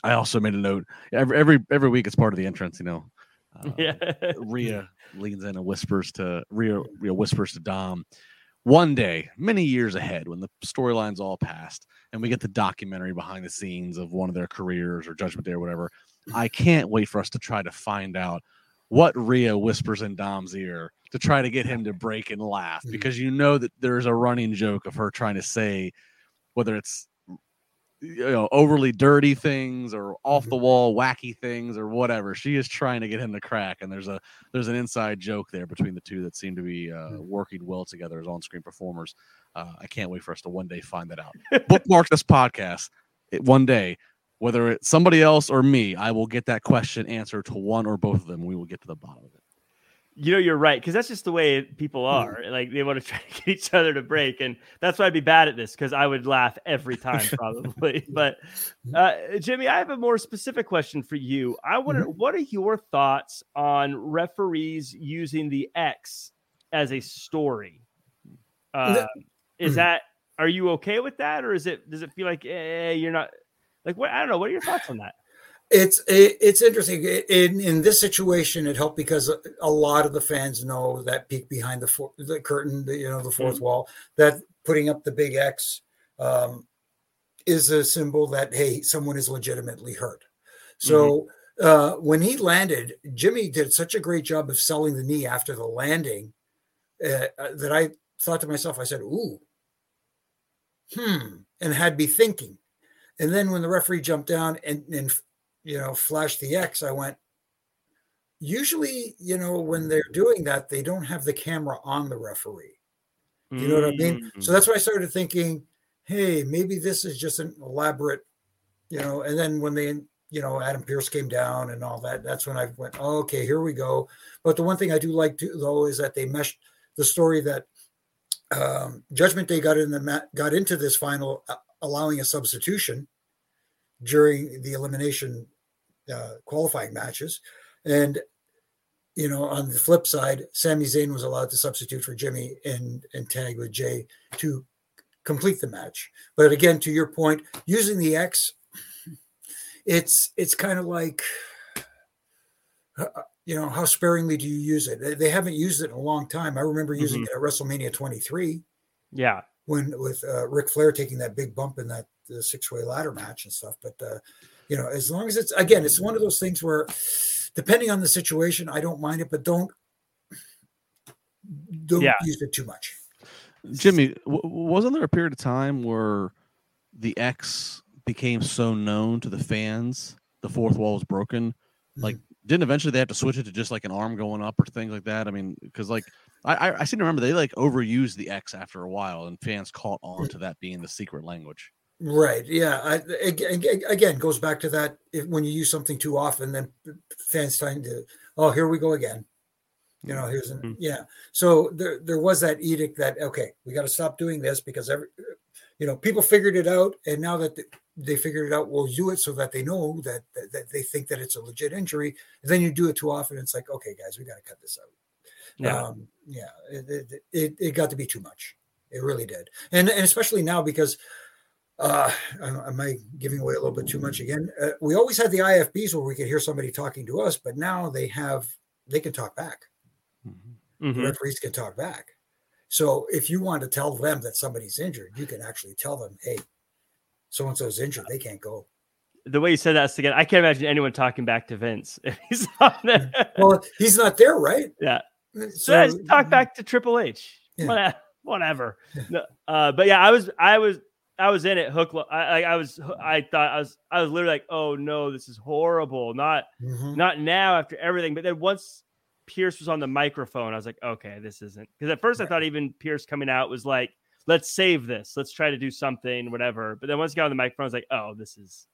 I also made a note every every every week it's part of the entrance. You know, uh, yeah. Rhea leans in and whispers to Rhea, Rhea whispers to Dom. One day, many years ahead, when the storyline's all past, and we get the documentary behind the scenes of one of their careers or Judgment Day or whatever, I can't wait for us to try to find out what Rhea whispers in Dom's ear to try to get him to break and laugh mm-hmm. because you know that there's a running joke of her trying to say whether it's you know overly dirty things or off the mm-hmm. wall wacky things or whatever she is trying to get him to crack and there's a there's an inside joke there between the two that seem to be uh, mm-hmm. working well together as on-screen performers uh, i can't wait for us to one day find that out bookmark this podcast it, one day whether it's somebody else or me i will get that question answered to one or both of them we will get to the bottom of it you know, you're right because that's just the way people mm. are. Like they want to try to get each other to break, and that's why I'd be bad at this because I would laugh every time probably. but mm. uh, Jimmy, I have a more specific question for you. I wonder mm-hmm. what are your thoughts on referees using the X as a story? Uh, is mm. that are you okay with that, or is it does it feel like eh, you're not like what? I don't know. What are your thoughts on that? It's it, it's interesting. In in this situation, it helped because a lot of the fans know that peek behind the for, the curtain, the, you know, the 4th mm-hmm. wall, that putting up the big X um, is a symbol that hey, someone is legitimately hurt. So mm-hmm. uh, when he landed, Jimmy did such a great job of selling the knee after the landing uh, uh that I thought to myself, I said, "Ooh, hmm," and had me thinking. And then when the referee jumped down and, and you know, flash the X, I went, usually, you know, when they're doing that, they don't have the camera on the referee. You know what I mean? So that's why I started thinking, hey, maybe this is just an elaborate, you know, and then when they, you know, Adam Pearce came down and all that, that's when I went, oh, okay, here we go. But the one thing I do like to though is that they meshed the story that um, Judgment Day got in the got into this final, uh, allowing a substitution during the elimination uh, qualifying matches. And, you know, on the flip side, Sami Zayn was allowed to substitute for Jimmy and, and tag with Jey to complete the match. But again, to your point, using the X, it's it's kind of like uh, you know how sparingly do you use it they haven't used it in a long time i remember using mm-hmm. it at wrestlemania 23 yeah when with uh, Ric Flair taking that big bump in that the six way ladder match and stuff. But uh, you know, as long as it's again, it's one of those things where, depending on the situation, I don't mind it, but don't don't yeah. use it too much. Jimmy, w- wasn't there a period of time where the X became so known to the fans, the fourth wall was broken? Mm-hmm. Like, didn't eventually they have to switch it to just like an arm going up or things like that? I mean, because like I, I seem to remember they like overused the X after a while, and fans caught on to that being the secret language. Right. Yeah. I, again, goes back to that if, when you use something too often, then fans trying to, oh, here we go again. You know, here's an, mm-hmm. yeah. So there, there was that edict that okay, we got to stop doing this because every, you know, people figured it out, and now that the, they figured it out. We'll do it so that they know that, that, that they think that it's a legit injury. And then you do it too often. It's like, okay, guys, we got to cut this out. Yeah, um, yeah, it, it, it, got to be too much. It really did, and and especially now because uh, am I giving away a little bit too much again? Uh, we always had the IFBs where we could hear somebody talking to us, but now they have they can talk back. Mm-hmm. The mm-hmm. referees can talk back. So if you want to tell them that somebody's injured, you can actually tell them, "Hey, so and so's injured; they can't go." The way you said that again, I can't imagine anyone talking back to Vince he's not there. well, he's not there, right? Yeah. So, so talk back to Triple H. Yeah. Whatever. No, uh, but yeah, I was, I was, I was in it. Hook. I, I was. I thought I was. I was literally like, "Oh no, this is horrible." Not, mm-hmm. not now after everything. But then once Pearce was on the microphone, I was like, "Okay, this isn't." Because at first right. I thought even Pearce coming out was like, "Let's save this. Let's try to do something, whatever." But then once he got on the microphone, I was like, "Oh, this is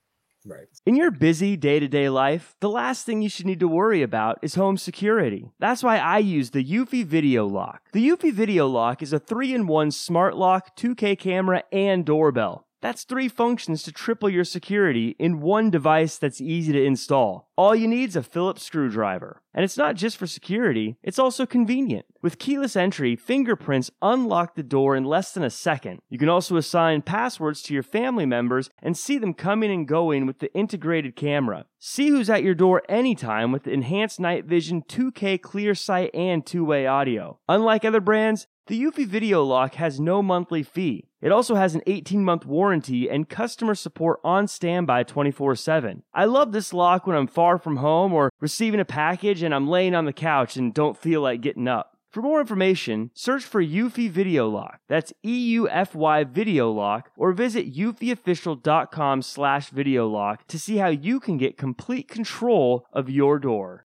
Right. In your busy day to day life, the last thing you should need to worry about is home security. That's why I use the Eufy Video Lock. The Eufy Video Lock is a 3 in 1 smart lock, 2K camera, and doorbell. That's three functions to triple your security in one device that's easy to install. All you need is a Phillips screwdriver. And it's not just for security, it's also convenient. With keyless entry, fingerprints unlock the door in less than a second. You can also assign passwords to your family members and see them coming and going with the integrated camera. See who's at your door anytime with enhanced night vision 2K clear sight and two-way audio. Unlike other brands, the Eufy Video Lock has no monthly fee. It also has an 18 month warranty and customer support on standby 24 7. I love this lock when I'm far from home or receiving a package and I'm laying on the couch and don't feel like getting up. For more information, search for Eufy Video Lock. That's E-U-F-Y Video Lock, or visit eufyofficial.com slash video lock to see how you can get complete control of your door.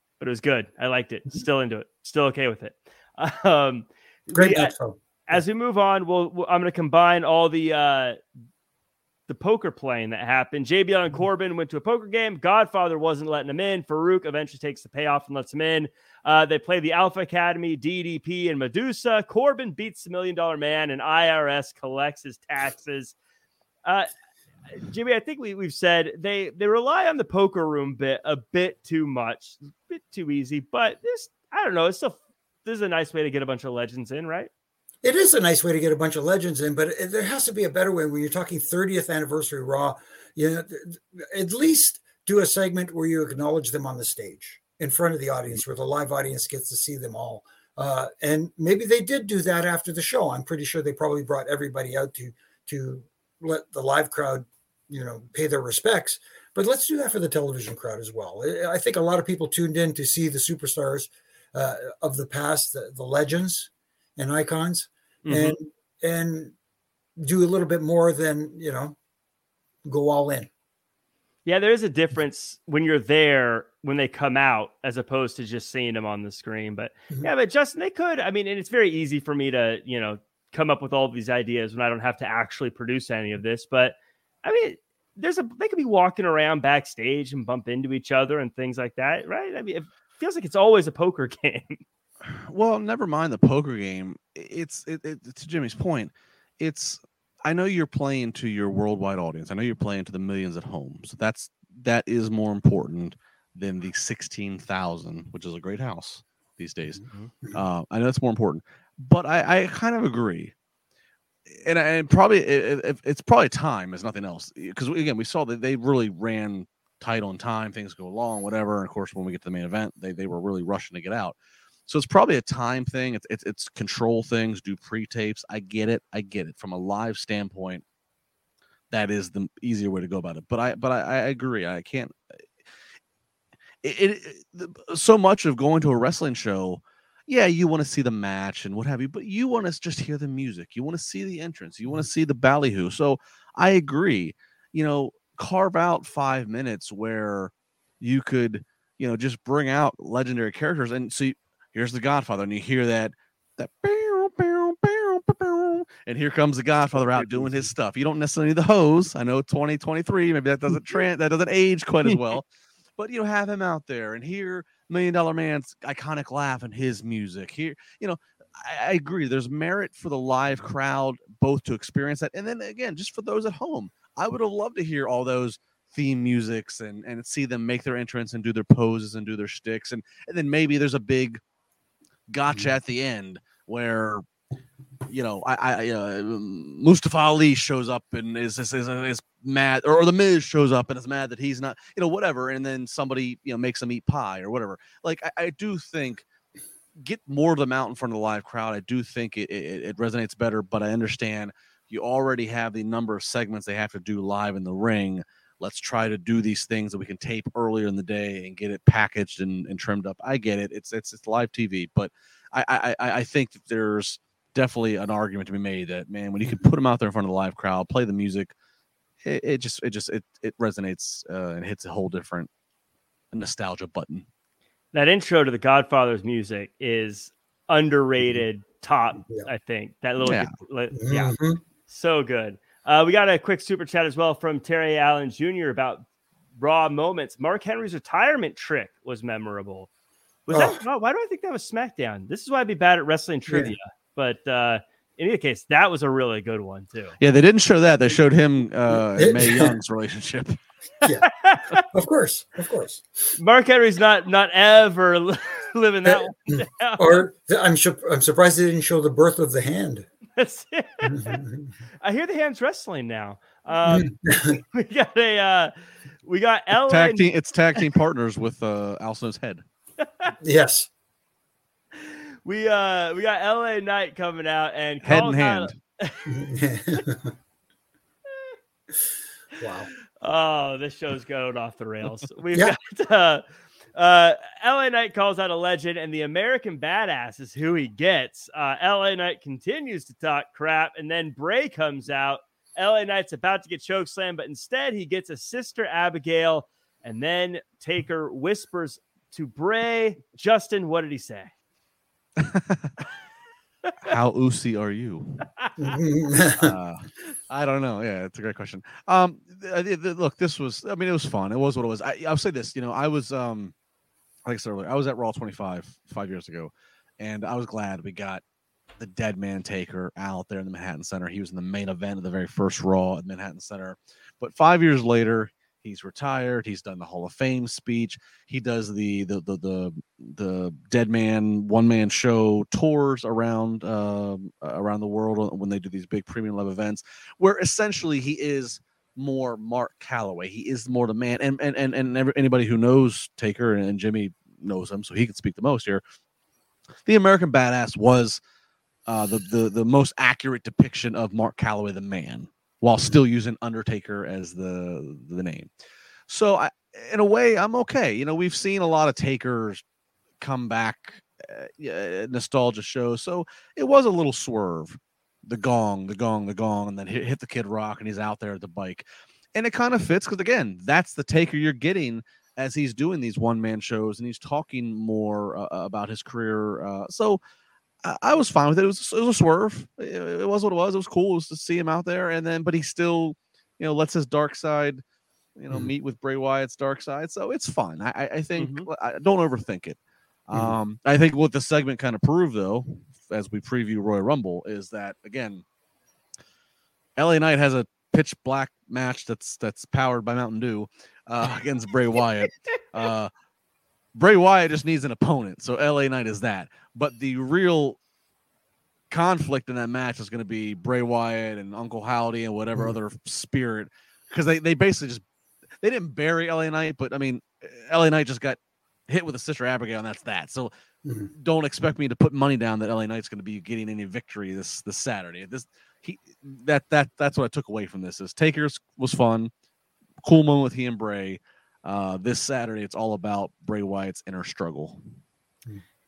but it was good. I liked it. Still into it. Still okay with it. Um, Great we, As we move on, we'll, we'll I'm going to combine all the uh, the poker playing that happened. JBL and mm-hmm. Corbin went to a poker game. Godfather wasn't letting them in. Faarooq eventually takes the payoff and lets him in. Uh, they play the Alpha Academy, DDP, and Medusa. Corbin beats the Million Dollar Man, and IRS collects his taxes. Uh, Jimmy, I think we, we've said they they rely on the poker room bit a bit too much, a bit too easy. But this, I don't know, it's still this is a nice way to get a bunch of legends in, right? It is a nice way to get a bunch of legends in, but there has to be a better way when you're talking 30th anniversary Raw. You know, at least do a segment where you acknowledge them on the stage in front of the audience, where the live audience gets to see them all. Uh, and maybe they did do that after the show. I'm pretty sure they probably brought everybody out to to let the live crowd, you know, pay their respects. But let's do that for the television crowd as well. I think a lot of people tuned in to see the superstars uh, of the past, the, the, legends and icons, mm-hmm. and and do a little bit more than you know, go all in. Yeah, there is a difference when you're there when they come out as opposed to just seeing them on the screen. But mm-hmm. yeah, but Justin, they could. I mean, and it's very easy for me to, you know, come up with all these ideas when I don't have to actually produce any of this. But I mean, there's a they could be walking around backstage and bump into each other and things like that, right? I mean, it feels like it's always a poker game. Well, never mind the poker game. It's it, it, to Jimmy's point. It's I know you're playing to your worldwide audience. I know you're playing to the millions at home. So that's that is more important than the sixteen thousand, which is a great house these days. Mm-hmm. Uh, I know that's more important but I, I kind of agree. And, uh, and probably it, it's probably time as nothing else because again we saw that they really ran tight on time things go along whatever and of course when we get to the main event they, they were really rushing to get out. So it's probably a time thing it's, it's, it's control things do pre-tapes i get it i get it from a live standpoint that is the easier way to go about it but i but i, I agree i can't it, it, so much of going to a wrestling show yeah, you want to see the match and what have you, but you want to just hear the music. You want to see the entrance. You want to mm-hmm. see the ballyhoo. So I agree. you know, carve out five minutes where you could, you know, just bring out legendary characters. And see, here's the Godfather, and you hear that that and here comes the Godfather out doing his stuff. You don't necessarily need the hose. I know 2023, maybe that doesn't trend that doesn't age quite as well. but you know, have him out there and hear Million Dollar Man's iconic laugh and his music. Here, you know, I, I agree. There's merit for the live crowd both to experience that, and then again, just for those at home. I would have loved to hear all those theme musics and and see them make their entrance and do their poses and do their sticks and and then maybe there's a big gotcha mm-hmm. at the end where you know I, I uh, Mustafa Ali shows up and is is, is is, mad or, the Miz shows up and is mad that he's not you know whatever and then somebody you know makes him eat pie or whatever like I, I do think get more of them out in front of the live crowd I do think it, it, it resonates better but I understand you already have the number of segments they have to do live in the ring let's try to do these things that we can tape earlier in the day and get it packaged and, and trimmed up. I get it. It's it's it's live TV, but I I, I think that there's definitely an argument to be made that man, when you can put them out there in front of the live crowd, play the music, it, it just it just it it resonates uh, and hits a whole different nostalgia button. That intro to the Godfather's music is underrated top, yeah. I think. That little yeah, yeah. Mm-hmm. so good. Uh, we got a quick super chat as well from Terry Allen Jr. about raw moments. Mark Henry's retirement trick was memorable. Was oh. that? Why do I think that was SmackDown? This is why I'd be bad at wrestling trivia. Yeah. But uh, in any case, that was a really good one too. Yeah, they didn't show that. They showed him uh, Mae Young's relationship. yeah, of course, of course. Mark Henry's not not ever living that. Uh, or I'm su- I'm surprised they didn't show the birth of the hand. I hear the hands wrestling now. Um, we got a uh, we got LA tag team. It's tag team partners with uh, Al Snow's head. yes. We uh we got LA Knight coming out and head and hand. wow. Oh, this show's going off the rails. We've yeah. got uh uh, LA Knight calls out a legend, and the American Badass is who he gets. Uh, LA Knight continues to talk crap, and then Bray comes out. LA Knight's about to get choke slam, but instead he gets a sister Abigail, and then Taker whispers to Bray, Justin, what did he say? How oozy are you? uh, I don't know. Yeah, it's a great question. Um, look, this was. I mean, it was fun. It was what it was. I, I'll say this. You know, I was um like I said earlier, I was at Raw 25 five years ago, and I was glad we got the Dead Man Taker out there in the Manhattan Center. He was in the main event of the very first Raw at Manhattan Center. But five years later, he's retired. He's done the Hall of Fame speech. He does the the the the, the Dead Man one man show tours around uh, around the world when they do these big premium live events, where essentially he is more Mark Calaway. He is more the man. And and and, and anybody who knows Taker and, and Jimmy knows him, so he can speak the most here. The American Badass was uh, the, the the most accurate depiction of Mark Calaway, the man, while still using Undertaker as the the name. So, I, in a way, I'm okay. You know, we've seen a lot of Takers come back, uh, nostalgia show. so it was a little swerve the gong, the gong, the gong, and then hit, hit the Kid Rock, and he's out there at the bike, and it kind of fits because again, that's the taker you're getting as he's doing these one man shows and he's talking more uh, about his career. Uh, so I, I, was fine with it. It was, it was a swerve. It, it, was what it was. It was cool it was to see him out there, and then but he still, you know, lets his dark side. You know, mm-hmm. meet with Bray Wyatt's dark side, so it's fun. I, I think mm-hmm. I don't overthink it. Mm-hmm. Um, I think what the segment kind of proved, though, as we preview Royal Rumble is that again, LA Knight has a pitch black match that's that's powered by Mountain Dew uh, against Bray Wyatt. Uh, Bray Wyatt just needs an opponent, so LA Knight is that. But the real conflict in that match is going to be Bray Wyatt and Uncle Howdy and whatever mm. other spirit, because they they basically just they didn't bury LA Knight, but I mean LA Knight just got hit with a sister Abigail, and that's that. So mm-hmm. don't expect me to put money down that LA Knight's going to be getting any victory this this Saturday. This he that that that's what I took away from this is Takers was fun, cool moment with he and Bray. Uh, this Saturday, it's all about Bray Wyatt's inner struggle.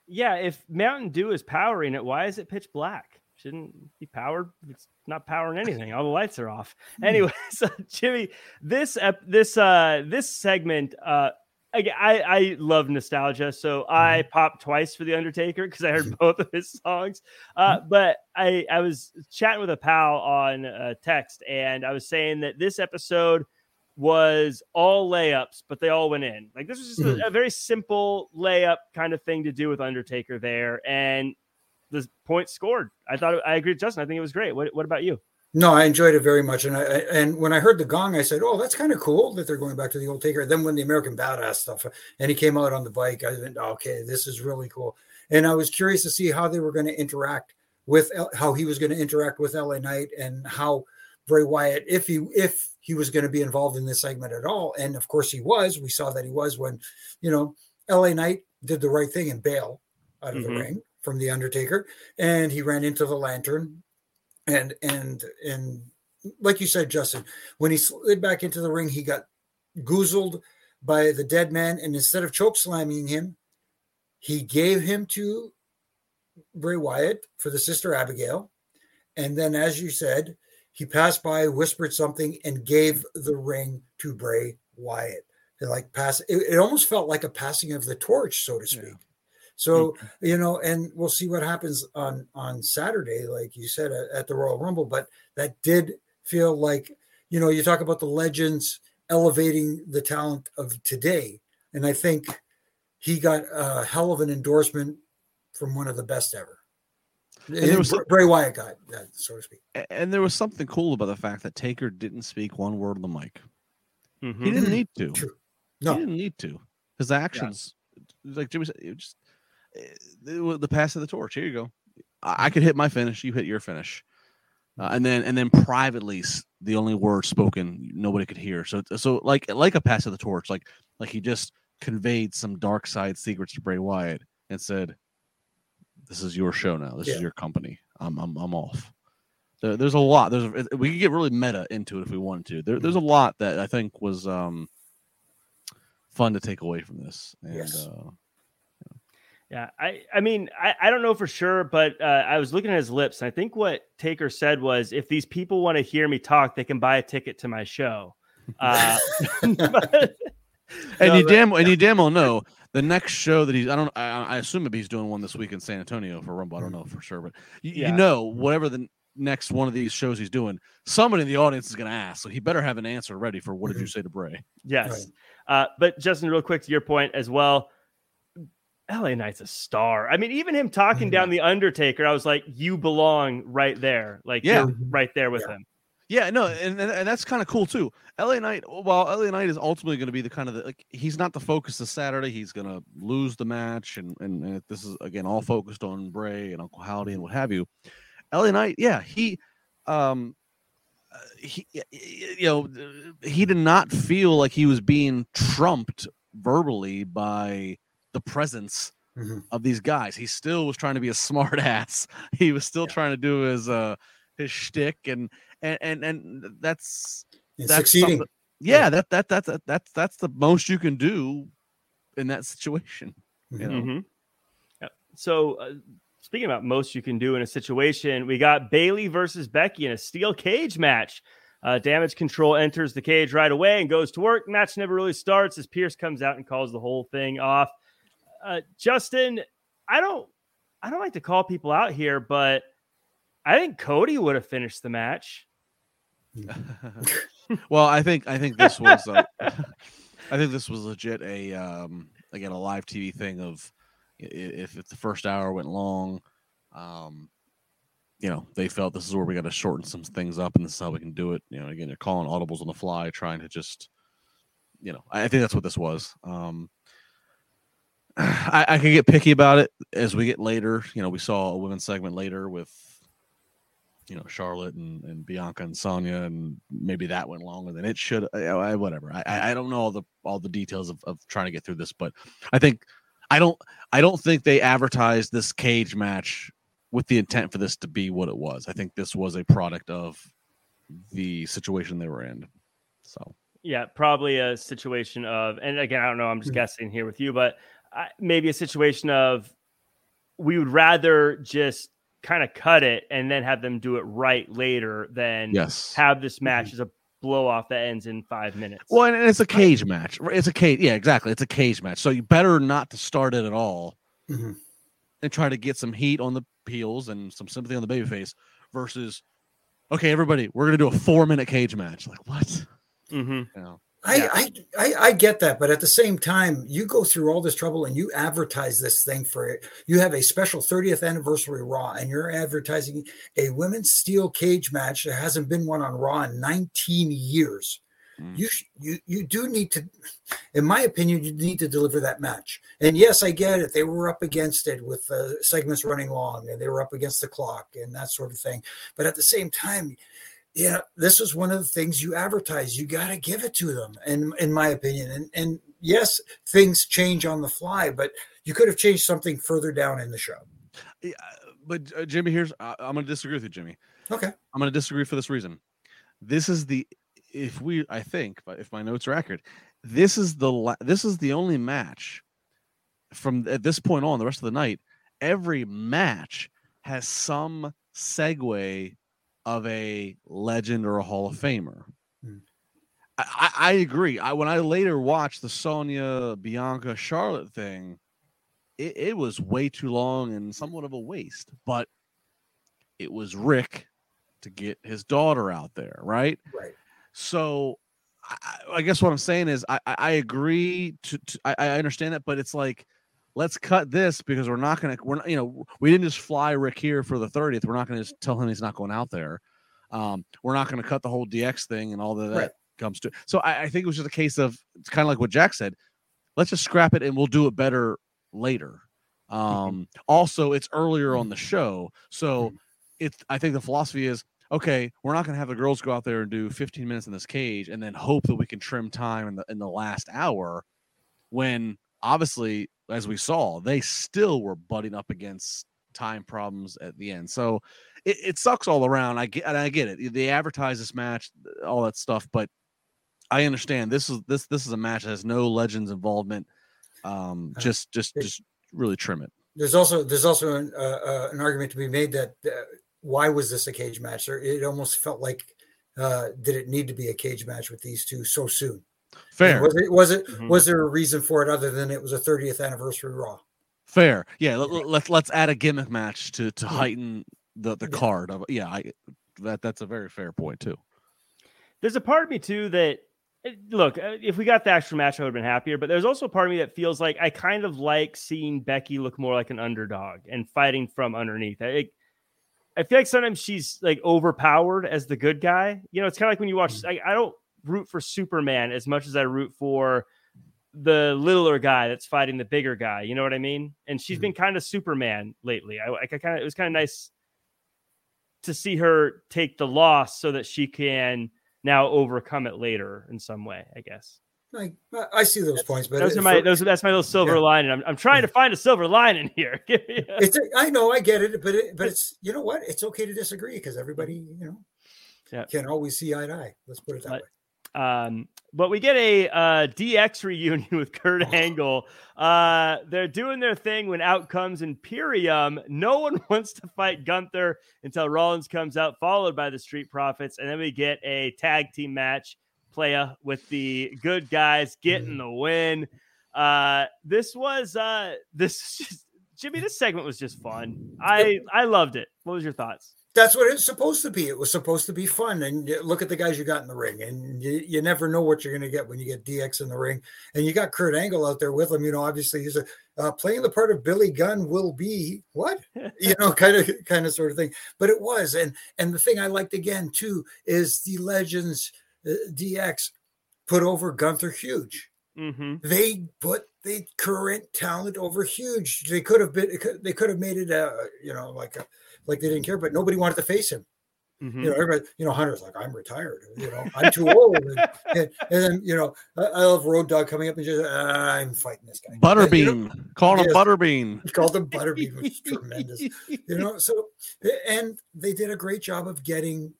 Yeah, if Mountain Dew is powering it, why is it pitch black? shouldn't be powered. It's not powering anything. All the lights are off. Hmm. Anyway, so Jimmy, this ep- this uh this segment uh I, I love nostalgia, so I mm-hmm. popped twice for the Undertaker because I heard both of his songs. Uh, mm-hmm. but I I was chatting with a pal on uh, text, and I was saying that this episode was all layups, but they all went in. Like this was just mm-hmm. a, a, very simple layup kind of thing to do with Undertaker there, and the point scored. I thought I agree with Justin. I think it was great. What what about you? No, I enjoyed it very much, and I and when I heard the gong, I said, "Oh, that's kind of cool that they're going back to the old Taker." Then when the American Badass stuff, and he came out on the bike, I went, "Okay, this is really cool." And I was curious to see how they were going to interact with how he was going to interact with LA Knight and how Bray Wyatt, if he if he was going to be involved in this segment at all, and of course he was. We saw that he was when, you know, LA Knight did the right thing and bail out of mm-hmm. the ring from the Undertaker, and he ran into the lantern and and and like you said, Justin, when he slid back into the ring, he got goozled by the dead man, and instead of choke slamming him, he gave him to Bray Wyatt for the sister Abigail, and then, as you said, he passed by, whispered something, and gave the ring to Bray Wyatt. And like pass, it, it, almost felt like a passing of the torch, so to speak. Yeah. So mm-hmm. you know, and we'll see what happens on on Saturday, like you said at, at the Royal Rumble. But that did feel like you know, you talk about the legends elevating the talent of today, and I think he got a hell of an endorsement from one of the best ever. And there was Bray Wyatt got that, so to speak. And there was something cool about the fact that Taker didn't speak one word on the mic. Mm-hmm. He didn't need to. True. No, he didn't need to. His actions, yeah. like Jimmy said, just the pass of the torch. Here you go. I, could hit my finish. You hit your finish. Uh, and then and then privately the only word spoken nobody could hear so so like like a pass of the torch like like he just conveyed some dark side secrets to Bray Wyatt and said this is your show now this yeah. is your company I'm I'm, I'm off there, there's a lot there's we could get really meta into it if we wanted to there, there's a lot that I think was um fun to take away from this and yes. uh yeah, I, I mean, I, I don't know for sure, but uh, I was looking at his lips. and I think what Taker said was, if these people want to hear me talk, they can buy a ticket to my show. Uh, but, and no, you damn and you damn well know the next show that he's. I don't. I, I assume maybe he's doing one this week in San Antonio for Rumble. I don't know for sure, but you, yeah. you know, whatever the next one of these shows he's doing, somebody in the audience is going to ask. So he better have an answer ready for what did you mm-hmm. say to Bray? Yes. Right. Uh, but Justin, real quick to your point as well. LA Knight's a star. I mean, even him talking down mm-hmm. the Undertaker, I was like, you belong right there. Like, yeah, right there with yeah. him. Yeah, no, and, and that's kind of cool too. LA Knight, while LA Knight is ultimately going to be the kind of the, like he's not the focus of Saturday. He's going to lose the match, and, and, and this is again all focused on Bray and Uncle Howdy and what have you. LA Knight, yeah, he, um, uh, he, you know, he did not feel like he was being trumped verbally by the presence mm-hmm. of these guys. He still was trying to be a smart ass. He was still yeah. trying to do his uh his shtick and and and, and that's that's succeeding. Yeah, that that that's that, that's that's the most you can do in that situation. Mm-hmm. know. Mm-hmm. Yeah. So. Uh, speaking about most you can do in a situation, we got Bayley versus Becky in a steel cage match. Uh, damage control enters the cage right away and goes to work. Match never really starts as Pearce comes out and calls the whole thing off uh, Justin, I don't, I don't like to call people out here, but I think Cody would have finished the match. well, I think I think this was uh, I think this was legit a um, again a live TV thing of if, if the first hour went long, um, you know they felt this is where we got to shorten some things up and this is how we can do it. You know, again they're calling audibles on the fly, trying to just you know I think that's what this was. Um, I, I can get picky about it as we get later. You know, we saw a women's segment later with, you know, Charlotte and, and Bianca and Sonya, and maybe that went longer than it should. I, I, whatever. I, I don't know all the all the details of, of trying to get through this, but I think I don't I don't think they advertised this cage match with the intent for this to be what it was. I think this was a product of the situation they were in. So yeah, probably a situation of, and again, I don't know. I'm just hmm. guessing here with you, but maybe a situation of we would rather just kind of cut it and then have them do it right later than yes. have this match mm-hmm. as a blow off that ends in five minutes. Well, and it's a cage match. It's a cage. Yeah, exactly. It's a cage match. So you better not to start it at all mm-hmm. and try to get some heat on the heels and some sympathy on the babyface versus, okay, everybody, we're going to do a four minute cage match. Like, what? Mm-hmm. You know? I, I, I get that, but at the same time, you go through all this trouble and you advertise this thing for it. You have a special 30th anniversary Raw, and you're advertising a women's steel cage match. There hasn't been one on Raw in 19 years. Mm. You you you do need to, in my opinion, you need to deliver that match. And yes, I get it. They were up against it with uh, segments running long, and they were up against the clock and that sort of thing. But at the same time, yeah, this is one of the things you advertise. You got to give it to them, and in my opinion, and and yes, things change on the fly, but you could have changed something further down in the show. Yeah, but uh, Jimmy, here's I'm going to disagree with you, Jimmy. Okay, I'm going to disagree for this reason. This is the if we I think, but if my notes are accurate, this is the la- this is the only match from at this point on the rest of the night. Every match has some segue of a legend or a Hall of Famer. Hmm. I, I, agree. I when I later watched the Sonya Bianca Charlotte thing, it, it was way too long and somewhat of a waste. But it was Ric to get his daughter out there, right? Right. So I, I guess what I'm saying is I, I agree to, to I, I understand that, but it's like let's cut this because we're not going to we're not, you know we didn't just fly Ric here for the 30th. We're not going to tell him he's not going out there. Um, we're not going to cut the whole DX thing and all that, right. that comes to. So I, I, think it was just a case of it's kind of like what Jack said. Let's just scrap it and we'll do it better later. Mm-hmm. Um, mm-hmm. Also, it's earlier on the show, so mm-hmm. it's. I think the philosophy is okay. We're not going to have the girls go out there and do 15 minutes in this cage and then hope that we can trim time in the in the last hour when obviously as we saw, they still were butting up against time problems at the end. So it, it sucks all around. I get, I get it. They advertise this match, all that stuff, but I understand this is this this is a match that has no legends involvement. Um, uh, just just just really trim it. There's also there's also an, uh, uh, an argument to be made that uh, why was this a cage match? It almost felt like uh, did it need to be a cage match with these two so soon? Fair. Was it was it mm-hmm. was there a reason for it other than it was a 30th anniversary Raw? Fair. Yeah. Let, let, let's add a gimmick match to to heighten the the yeah. card of yeah. I that that's a very fair point too. There's a part of me too that eh, look uh, if we got the actual match I would have been happier. But there's also a part of me that feels like I kind of like seeing Becky look more like an underdog and fighting from underneath. I, I feel like sometimes she's like overpowered as the good guy. You know, it's kind of like when you watch. Mm-hmm. I, I don't root for Superman as much as I root for the littler guy that's fighting the bigger guy. You know what I mean? And she's mm-hmm. been kind of Superman lately. I, I kind of it was kind of nice to see her take the loss so that she can now overcome it later in some way. I guess. I, I see those that's, points, but those are my for, those. That's my little silver yeah. lining. I'm, I'm trying to find a silver lining here. it's I know I get it, but it, but it's you know what? It's okay to disagree because everybody you know yeah. can always see eye to eye. Let's put it that but, way. Um, but we get a uh, DX reunion with Kurt. Angle. Uh, they're doing their thing when out comes Imperium. No one wants to fight Gunther until Rollins comes out, followed by the Street Profits. And then we get a tag team match playa with the good guys getting mm. the win. Uh, this was uh, this just Jimmy. This segment was just fun. I I loved it. What was your thoughts? That's what it's supposed to be. It was supposed to be fun. And look at the guys you got in the ring. And you, you never know what you're going to get when you get DX in the ring. And you got Kurt Angle out there with him. You know, obviously he's a, uh, playing the part of Billy Gunn will be what you know, kind of, kind of sort of thing. But it was, and and the thing I liked again too is the Legends uh, DX put over Gunther huge. Mm-hmm. They put the current talent over huge. They could have been. They could have made it a you know like a like they didn't care, but nobody wanted to face him. Mm-hmm. You know, everybody, you know, Hunter's like, I'm retired. You know, I'm too old. And, and, and, then, you know, I, I, love Road Dog coming up and just, uh, I'm fighting this guy. Butterbean. You know, Call him Butterbean. Called him Butterbean, which is tremendous. You know, so, and they did a great job of getting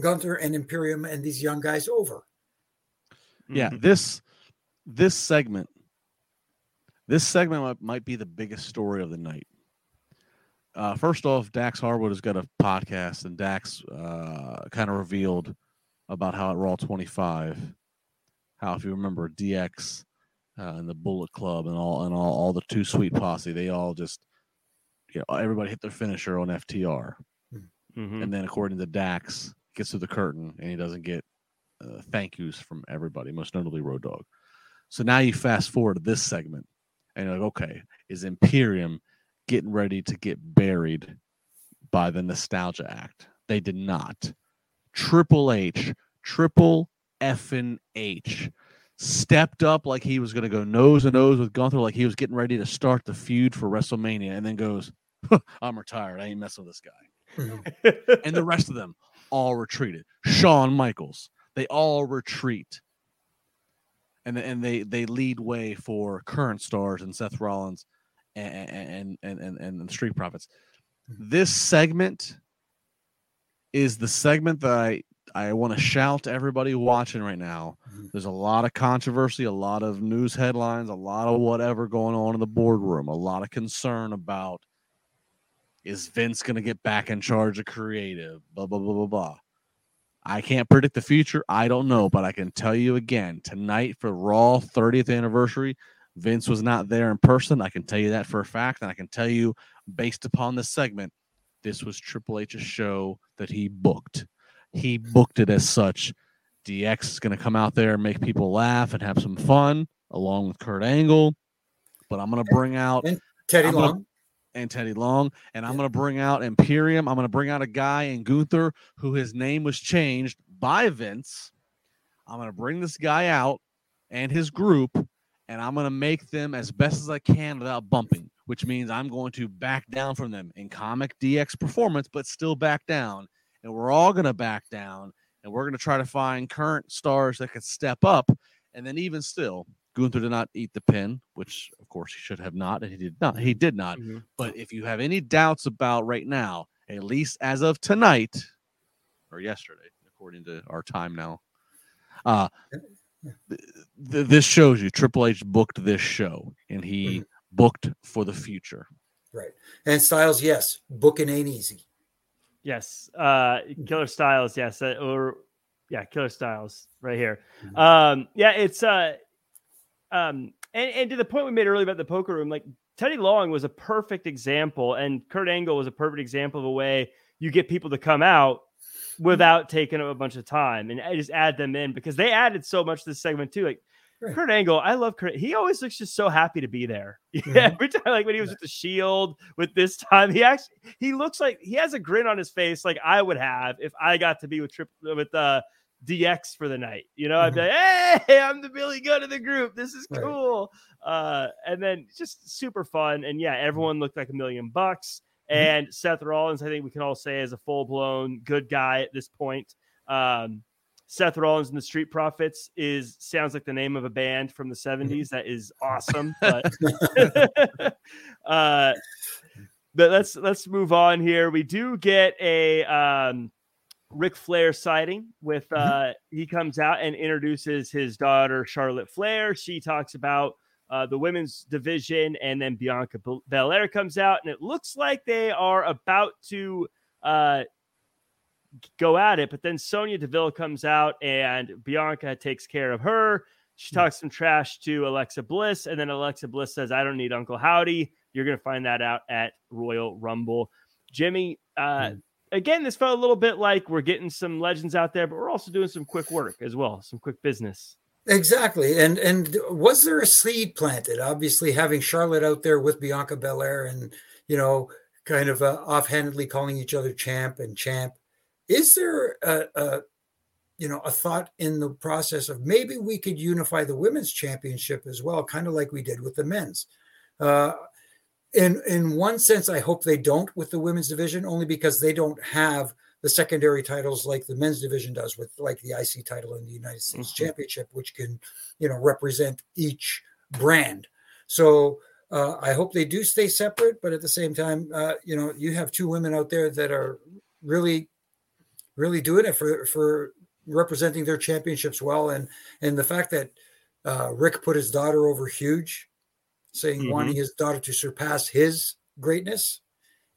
Gunther and Imperium and these young guys over. Yeah, mm-hmm. this this segment, this segment might be the biggest story of the night uh, first off, Dax Harwood has got a podcast, and Dax uh, kind of revealed about how at Raw 25, how if you remember DX uh, and the Bullet Club and all and all all the Too Sweet posse, they all just you know everybody hit their finisher on FTR, mm-hmm. and then according to Dax, gets to the curtain and he doesn't get uh, thank yous from everybody, most notably Road Dog. So now you fast forward to this segment, and you're like, okay, is Imperium getting ready to get buried by the Nostalgia Act? They did not. Triple H, Triple F effing H, stepped up like he was going to go nose to nose with Gunther, like he was getting ready to start the feud for WrestleMania, and then goes, "I'm retired. I ain't messing with this guy." And the rest of them all retreated. Shawn Michaels, they all retreat. And, and they, they lead way for current stars and Seth Rollins and and and and, the Street Profits. Mm-hmm. This segment is the segment that I I want to shout to everybody watching right now. Mm-hmm. There's a lot of controversy, a lot of news headlines, a lot of whatever going on in the boardroom, a lot of concern about is Vince going to get back in charge of creative, blah, blah, blah, blah, blah. I can't predict the future. I don't know, but I can tell you again tonight for Raw 30th anniversary, Vince was not there in person. I can tell you that for a fact. And I can tell you, based upon this segment, this was Triple H's show that he booked. He booked it as such. DX is going to come out there and make people laugh and have some fun, along with Kurt Angle. But I'm going to bring out and Teddy I'm Long. Gonna, and Teddy Long. And I'm going to bring out Imperium. I'm going to bring out a guy in Gunther who his name was changed by Vince. I'm going to bring this guy out and his group, and I'm going to make them as best as I can without bumping which means I'm going to back down from them in comic DX performance, but still back down. And we're all going to back down and we're going to try to find current stars that could step up. And then, even still, Gunther did not eat the pin, which of course he should have not, and he did not. He did not. Mm-hmm. But if you have any doubts about right now, at least as of tonight or yesterday, according to our time now, uh, th- th- this shows you Triple H booked this show, and he mm-hmm booked for the future. Right. And Styles, yes, booking ain't easy. Yes. Uh Killer Styles, yes. Uh, or yeah, Killer Styles right here. Mm-hmm. Um, yeah, it's uh um and, and to the point we made earlier about the poker room, like Teddy Long was a perfect example, and Kurt Angle was a perfect example of a way you get people to come out without taking up a bunch of time and I just add them in because they added so much to this segment too. Like. Kurt Angle, I love Kurt. He always looks just so happy to be there. Mm-hmm. Every time, like when he was with the Shield, with this time, he actually he looks like he has a grin on his face, like I would have if I got to be with Trip with uh DX for the night. You know, mm-hmm. I'd be mm-hmm. like, hey, I'm the Billy Gunn of the group. This is cool. Right. Uh, and then just super fun. And yeah, mm-hmm. everyone looked like a million bucks. Mm-hmm. And Seth Rollins, I think we can all say, is a full blown good guy at this point. Um, Seth Rollins and the Street Profits is sounds like the name of a band from the 70s. That is awesome. But, uh, but let's let's move on here. We do get a um Ric Flair sighting with mm-hmm. uh mm-hmm. he comes out and introduces his daughter Charlotte Flair. She talks about uh, the women's division, and then Bianca Belair comes out, and it looks like they are about to uh, go at it. But then Sonya Deville comes out and Bianca takes care of her. She hmm. talks some trash to Alexa Bliss, and then Alexa Bliss says, I don't need Uncle Howdy. You're going to find that out at Royal Rumble. Jimmy, uh, mm. again, this felt a little bit like we're getting some legends out there, but we're also doing some quick work as well, some quick business. Exactly. And and was there a seed planted? Obviously, having Charlotte out there with Bianca Belair and, you know, kind of uh, offhandedly calling each other champ and champ is there a, a you know a thought in the process of maybe we could unify the women's championship as well kind of like we did with the men's uh, in in one sense i hope they don't with the women's division only because they don't have the secondary titles like the men's division does with like the ic title in the united states mm-hmm. championship which can you know represent each brand so uh, i hope they do stay separate but at the same time uh, you know you have two women out there that are really really doing it for for representing their championships well, and and the fact that uh, Ric put his daughter over huge, saying mm-hmm. wanting his daughter to surpass his greatness,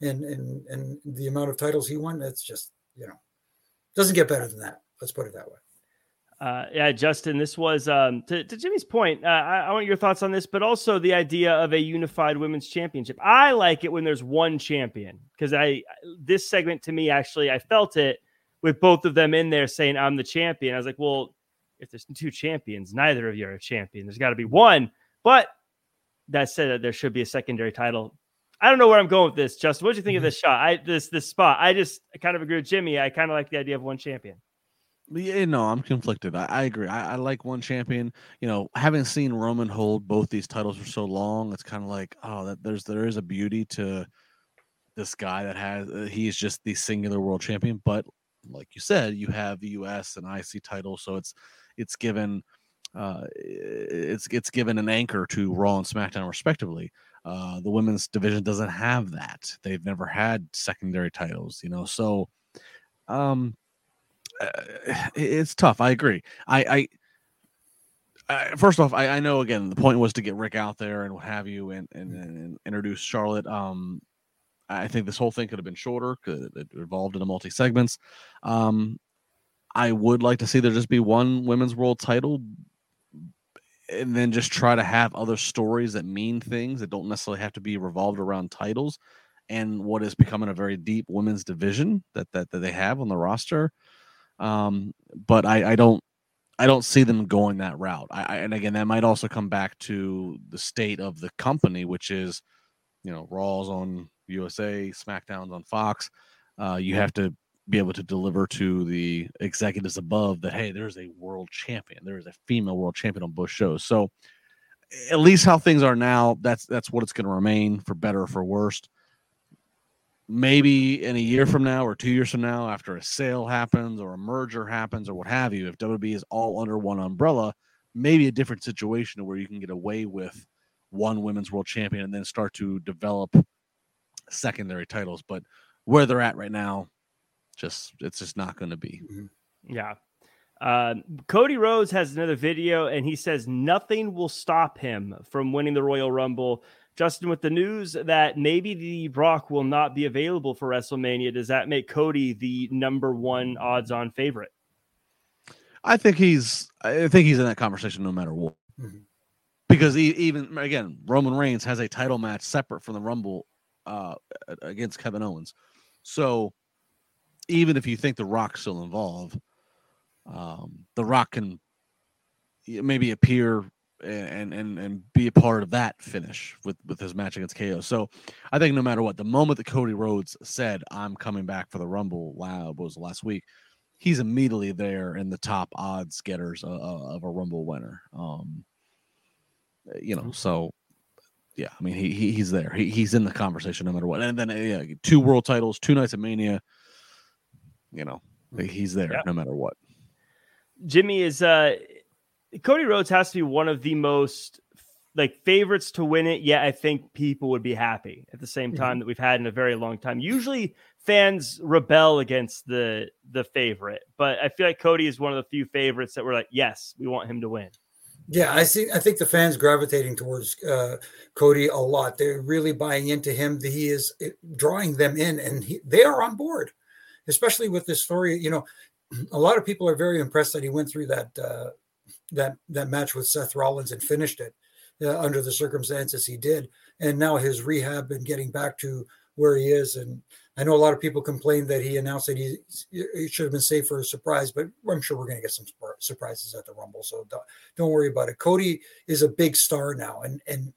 and and and the amount of titles he won, that's just you know doesn't get better than that. Let's put it that way. Uh, yeah, Justin, this was um, to, to, Jimmy's point. Uh, I, I, want your thoughts on this, but also the idea of a unified women's championship. I like it when there's one champion because I this segment to me actually I felt it with both of them in there saying I'm the champion. I was like, well, if there's two champions, neither of you are a champion. There's got to be one. But that said, that there should be a secondary title. I don't know where I'm going with this, Justin. What do you think mm-hmm. of this shot? I this this spot. I just I kind of agree with Jimmy. I kind of like the idea of one champion. Yeah, no, I'm conflicted. I, I agree. I, I, like one champion. You know, having seen Roman hold both these titles for so long, it's kind of like, oh, that there's there is a beauty to this guy that has uh, he's just the singular world champion. But like you said, you have the U.S. and IC title, so it's it's given uh, it's it's given an anchor to Raw and SmackDown respectively. Uh, the women's division doesn't have that. They've never had secondary titles, you know. So, um, uh, it's tough. I agree. I, I, I first off, I, I, know again the point was to get Ric out there and what have you, and and, and introduce Charlotte. Um, I think this whole thing could have been shorter. Could it evolved into multi segments. Um, I would like to see there just be one women's world title, and then just try to have other stories that mean things that don't necessarily have to be revolved around titles and what is becoming a very deep women's division that that, that they have on the roster. Um, but I, I don't I don't see them going that route. I, I, and again that might also come back to the state of the company, which is you know Raw's on USA, SmackDown's on Fox. Uh, you have to be able to deliver to the executives above that hey there's a world champion. There is a female world champion on both shows. So at least how things are now that's that's what it's going to remain for better or for worse maybe in a year from now or two years from now after a sale happens or a merger happens or what have you if WWE is all under one umbrella maybe a different situation where you can get away with one women's world champion and then start to develop secondary titles. But where they're at right now just it's just not going to be. Mm-hmm. Yeah. Uh, Cody Rhodes has another video, and he says nothing will stop him from winning the Royal Rumble. Justin, with the news that maybe the Brock will not be available for WrestleMania, does that make Cody the number one odds-on favorite? I think he's. I think he's in that conversation no matter what. Mm-hmm. Because he, even again, Roman Reigns has a title match separate from the Rumble uh, against Kevin Owens. So even if you think the Rock's still involved, um, the Rock can maybe appear and and and be a part of that finish with with his match against KO. So I think no matter what, the moment that Cody Rhodes said, "I'm coming back for the Rumble," wow, was last week. He's immediately there in the top odds getters of, of a Rumble winner. Um, you know, so yeah, I mean he, he he's there. He, he's in the conversation no matter what. And then yeah, two world titles, two nights of Mania you know, mm. he's there yeah. no matter what. Jimmy is uh Cody Rhodes has to be one of the most like favorites to win it. Yet I think people would be happy at the same time mm-hmm. that we've had in a very long time. Usually fans rebel against the the favorite, but I feel like Cody is one of the few favorites that were like, yes, we want him to win. Yeah, I see. I think the fans gravitating towards uh, Cody a lot. They're really buying into him. He is eh, drawing them in, and he, they are on board especially with this story. You know, a lot of people are very impressed that he went through that uh, that that match with Seth Rollins and finished it uh, under the circumstances he did, and now his rehab and getting back to where he is. And I know a lot of people complained that he announced that he, he should have been saved for a surprise, but I'm sure we're going to get some surprises at the Rumble, so don't, don't worry about it. Cody is a big star now, and and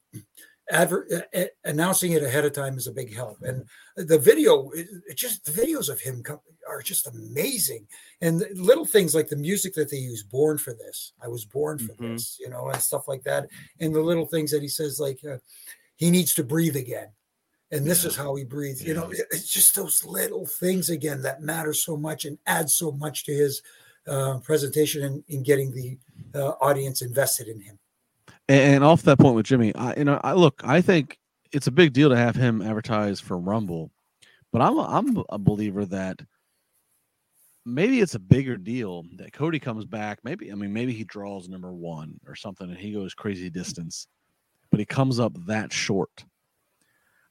adver- uh, announcing it ahead of time is a big help. And the video, it, it just the videos of him come, are just amazing. And little things like the music that they use, "Born for This," I was born for mm-hmm. this, you know, and stuff like that. And the little things that he says, like uh, he needs to breathe again. And this yeah. is how he breathes. Yeah. You know, it's just those little things again that matter so much and add so much to his uh, presentation and in, in getting the uh, audience invested in him. And off that point with Jimmy, I you know, I look, I think it's a big deal to have him advertised for Rumble, but I'm a, I'm a believer that maybe it's a bigger deal that Cody comes back. Maybe I mean maybe he draws number one or something, and he goes crazy distance, but he comes up that short.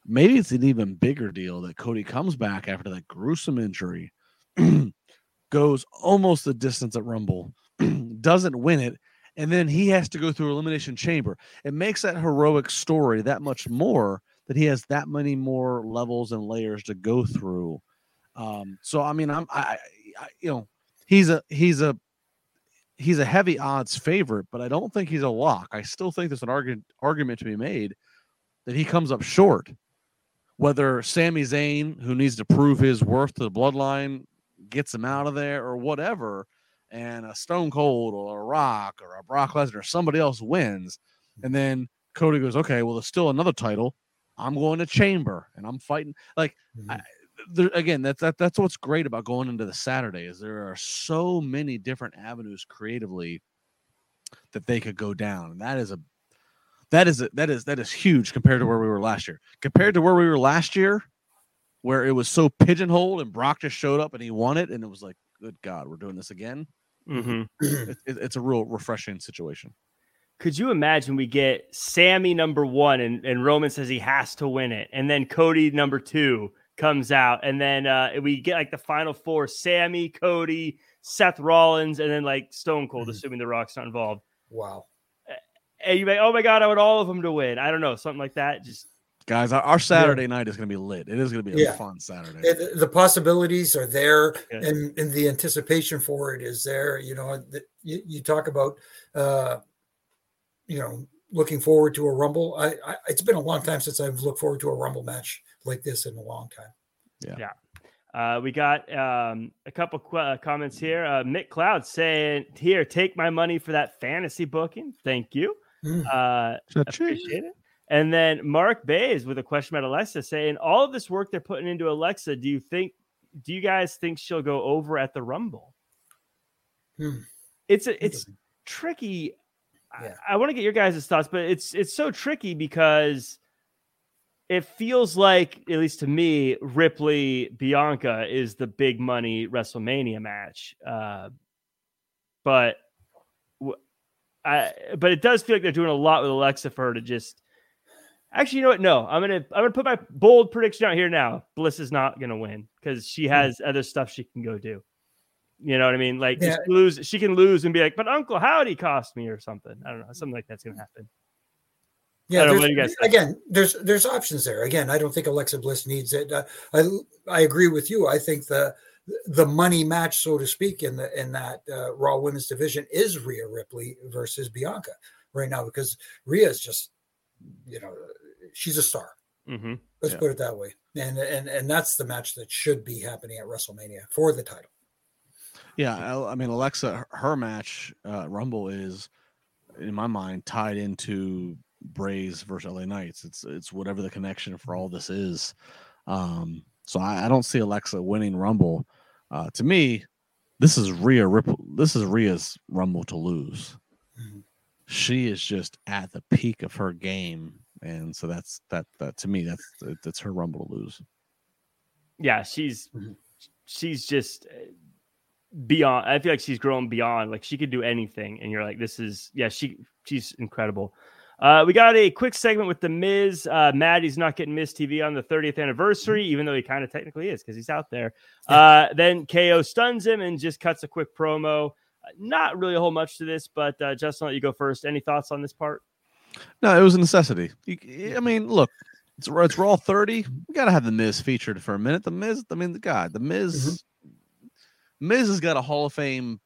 maybe it's an even bigger deal that Cody comes back after that gruesome injury, goes almost the distance at Rumble, doesn't win it, and then he has to go through elimination chamber. It makes that heroic story that much more that he has that many more levels and layers to go through. Um, so I mean, I'm I, I you know he's a he's a he's a heavy odds favorite, but I don't think he's a lock. I still think there's an argument argument to be made that he comes up short. Whether Sami Zayn, who needs to prove his worth to the bloodline, gets him out of there or whatever, and a Stone Cold or a Rock or a Brock Lesnar or somebody else wins, and then Cody goes, okay, well, there's still another title. I'm going to Chamber and I'm fighting. Like, mm-hmm. I, there, again, that's that, that's what's great about going into the Saturday is there are so many different avenues creatively that they could go down, and that is a that is a, that is that is huge compared to where we were last year. Compared to where we were last year, where it was so pigeonholed and Brock just showed up and he won it, and it was like, good God, we're doing this again. Mm-hmm. It, it, it's a real refreshing situation. Could you imagine we get Sami number one and, and Roman says he has to win it, and then Cody number two comes out, and then uh, we get like the final four: Sami, Cody, Seth Rollins, and then like Stone Cold, mm-hmm. assuming the Rock's not involved. Wow. And you like, oh my god, I want all of them to win. I don't know, something like that. Just guys, our, Saturday yeah. night is going to be lit. It is going to be a yeah. fun Saturday. The, the possibilities are there, yeah. and, and the anticipation for it is there. You know, the, you, you talk about, uh, you know, looking forward to a Rumble. I, I, it's been a long time since I've looked forward to a Rumble match like this in a long time. Yeah. Yeah. Uh, we got um, a couple qu- uh, comments here. Uh, Mick Cloud saying, "Here, take my money for that fantasy booking. Thank you. Mm. Uh, appreciate it." And then Mark Bays with a question about Alexa saying, "All of this work they're putting into Alexa, do you think? Do you guys think she'll go over at the Rumble?" Hmm. It's a, it's tricky. Yeah. I, I want to get your guys' thoughts, but it's it's so tricky because it feels like, at least to me, Ripley Bianca is the big money WrestleMania match. Uh, but I, but it does feel like they're doing a lot with Alexa for her to just. Actually, you know what? No, I'm gonna I'm gonna put my bold prediction out here now. Bliss is not gonna win because she hmm. has other stuff she can go do. You know what I mean? Like yeah. lose, she can lose and be like, "But Uncle Howdy cost me" or something. I don't know, something like that's gonna happen. Yeah, there's, again, there's there's options there. Again, I don't think Alexa Bliss needs it. Uh, I I agree with you. I think the the money match, so to speak, in the in that uh, Raw Women's division is Rhea Ripley versus Bianca right now because Rhea is just, you know, she's a star. Mm-hmm. Let's yeah. put it that way, and and and that's the match that should be happening at WrestleMania for the title. Yeah, I, I mean Alexa, her match uh, Rumble is, in my mind, tied into Braves versus LA Knights. It's it's whatever the connection for all this is. Um, so I, I don't see Alexa winning Rumble. Uh, to me, this is Rhea Ripley. This is Rhea's Rumble to lose. Mm-hmm. She is just at the peak of her game, and so that's that. That to me, that's that's her Rumble to lose. Yeah, she's mm-hmm. she's just uh, beyond. I feel like she's grown beyond. Like she could do anything, and you're like, this is yeah. She she's incredible. Uh, we got a quick segment with the Miz. Uh, Maddie's not getting Miz TV on the 30th anniversary, even though he kind of technically is because he's out there. Uh, then KO stuns him and just cuts a quick promo. Uh, not really a whole much to this, but uh, Justin, I'll let you go first. Any thoughts on this part? No, it was a necessity. You, I mean, look, it's, it's Raw 30. We got to have the Miz featured for a minute. The Miz, I mean, the God, the Miz, mm-hmm. Miz has got a Hall of Fame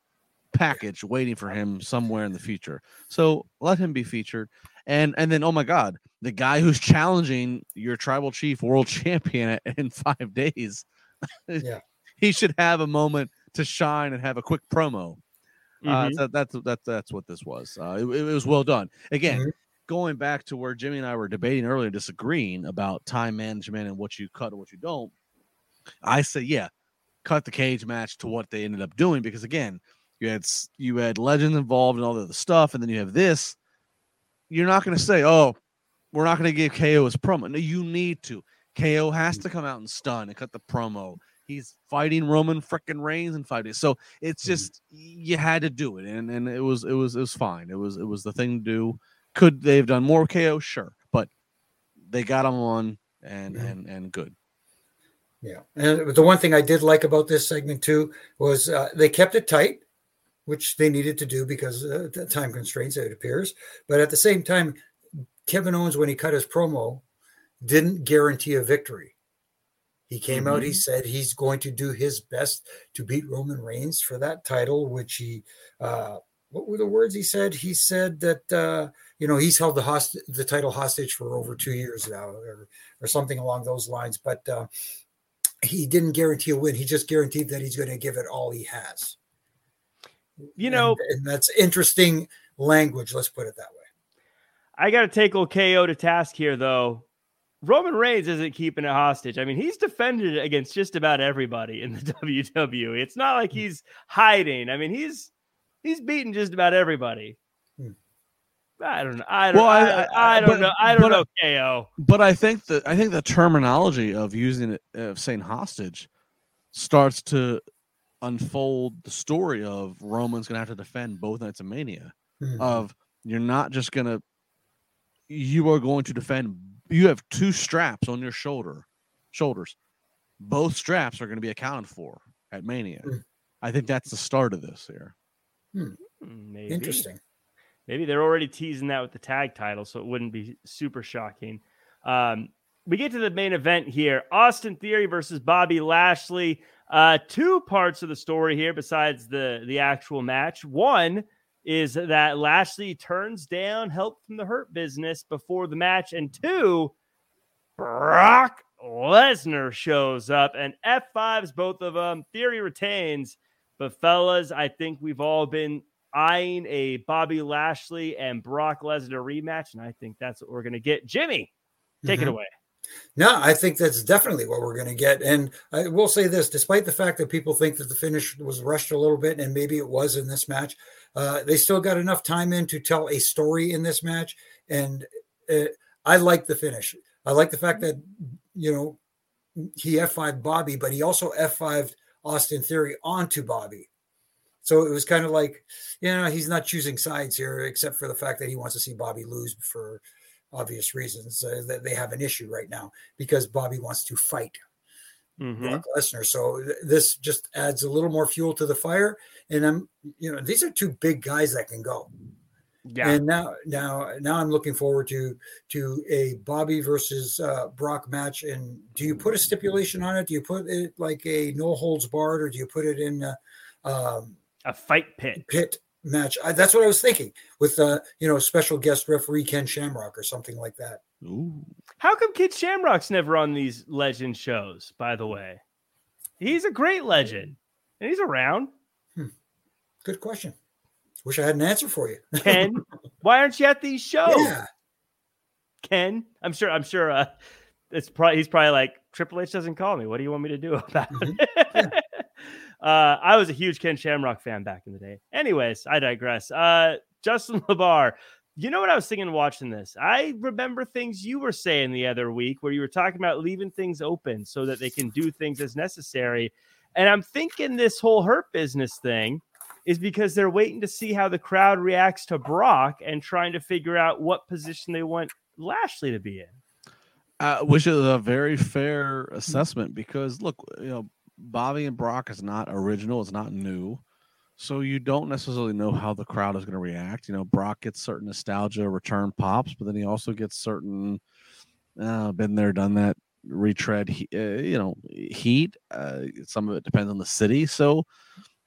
package waiting for him somewhere in the future. So let him be featured. And and then oh my god, the guy who's challenging your tribal chief world champion in five days, yeah, he should have a moment to shine and have a quick promo. Uh, mm-hmm. Uh, that, that's that's that's what this was. Uh, it, it, was well done. Again, mm-hmm. Going back to where Jimmy and I were debating earlier, disagreeing about time management and what you cut and what you don't. I say, yeah, cut the cage match to what they ended up doing because again, you had you had legends involved and all the other stuff, and then you have this you're not going to say, "Oh, we're not going to give KO his promo." No, you need to. KO has to come out and stun and cut the promo. He's fighting Roman freaking Reigns in five days, so it's mm-hmm. just you had to do it, and and it was it was it was fine. It was it was the thing to do. Could they have done more KO? Sure, but they got him on, and mm-hmm. and and good. Yeah, and the one thing I did like about this segment too was uh, they kept it tight, which they needed to do because uh, the time constraints it appears. But at the same time, Kevin Owens, when he cut his promo, didn't guarantee a victory. He came mm-hmm. out, he mm-hmm. said he's going to do his best to beat Roman Reigns for that title, which he, uh, what were the words he said? He said that, uh, you know, he's held the host- the title hostage for over two years now, or, or something along those lines. But uh, he didn't guarantee a win. He just guaranteed that he's going to give it all he has. You know, and, and that's interesting language. Let's put it that way. I got to take old KO to task here, though. Roman Reigns isn't keeping it hostage. I mean, he's defended against just about everybody in the WWE. It's not like he's hiding. I mean, he's he's beaten just about everybody. Hmm. I don't know. I don't. Well, I, I, I don't but, know. I don't know. KO. But I think that I think the terminology of using it of saying hostage starts to unfold the story of Roman's going to have to defend both nights of Mania. Mm-hmm. Of you're not just going to. You are going to defend you have two straps on your shoulder shoulders. Both straps are going to be accounted for at Mania. Mm. I think that's the start of this here. Hmm. hmm. Maybe. Interesting. Maybe they're already teasing that with the tag title, so it wouldn't be super shocking. Um, we get to the main event here Austin Theory versus Bobby Lashley. Uh, two parts of the story here besides the, the actual match. One, is that Lashley turns down help from the Hurt Business before the match, and two, Brock Lesnar shows up and F5s both of them. Theory retains, but fellas, I think we've all been eyeing a Bobby Lashley and Brock Lesnar rematch, and I think that's what we're going to get. Jimmy, take mm-hmm. it away. No, I think that's definitely what we're going to get. And I will say this despite the fact that people think that the finish was rushed a little bit, and maybe it was in this match, uh, they still got enough time in to tell a story in this match. And uh, I like the finish. I like the fact that, you know, he F5 Bobby, but he also F5 Austin Theory onto Bobby. So it was kind of like, you know, he's not choosing sides here, except for the fact that he wants to see Bobby lose for obvious reasons uh, that they have an issue right now because Bobby wants to fight mm-hmm. Brock Lesnar. So th- this just adds a little more fuel to the fire. And I'm, you know, these are two big guys that can go. Yeah. And now, now, now I'm looking forward to to a Bobby versus uh, Brock match. And do you put a stipulation on it? Do you put it like a no holds barred, or do you put it in a, um, a fight pit? Pit match. I, that's what I was thinking with uh, you know, special guest referee Ken Shamrock or something like that. Ooh. How come Ken Shamrock's never on these legend shows, by the way? He's a great legend. And he's around. Hmm. Good question. Wish I had an answer for you. Ken, why aren't you at these shows? Yeah. Ken, I'm sure, I'm sure uh it's probably he's probably like Triple H doesn't call me. What do you want me to do about mm-hmm. it? Yeah. Uh, I was a huge Ken Shamrock fan back in the day. Anyways, I digress. Uh, Justin LaBar, you know what I was thinking watching this? I remember things you were saying the other week where you were talking about leaving things open so that they can do things as necessary. And I'm thinking this whole hurt business thing is because they're waiting to see how the crowd reacts to Brock and trying to figure out what position they want Lashley to be in. Uh, which is a very fair assessment because look, you know, Bobby and Brock is not original, it's not new. So you don't necessarily know how the crowd is going to react. You know, Brock gets certain nostalgia return pops, but then he also gets certain uh, been there, done that retread, uh, you know, heat. Uh, some of it depends on the city. So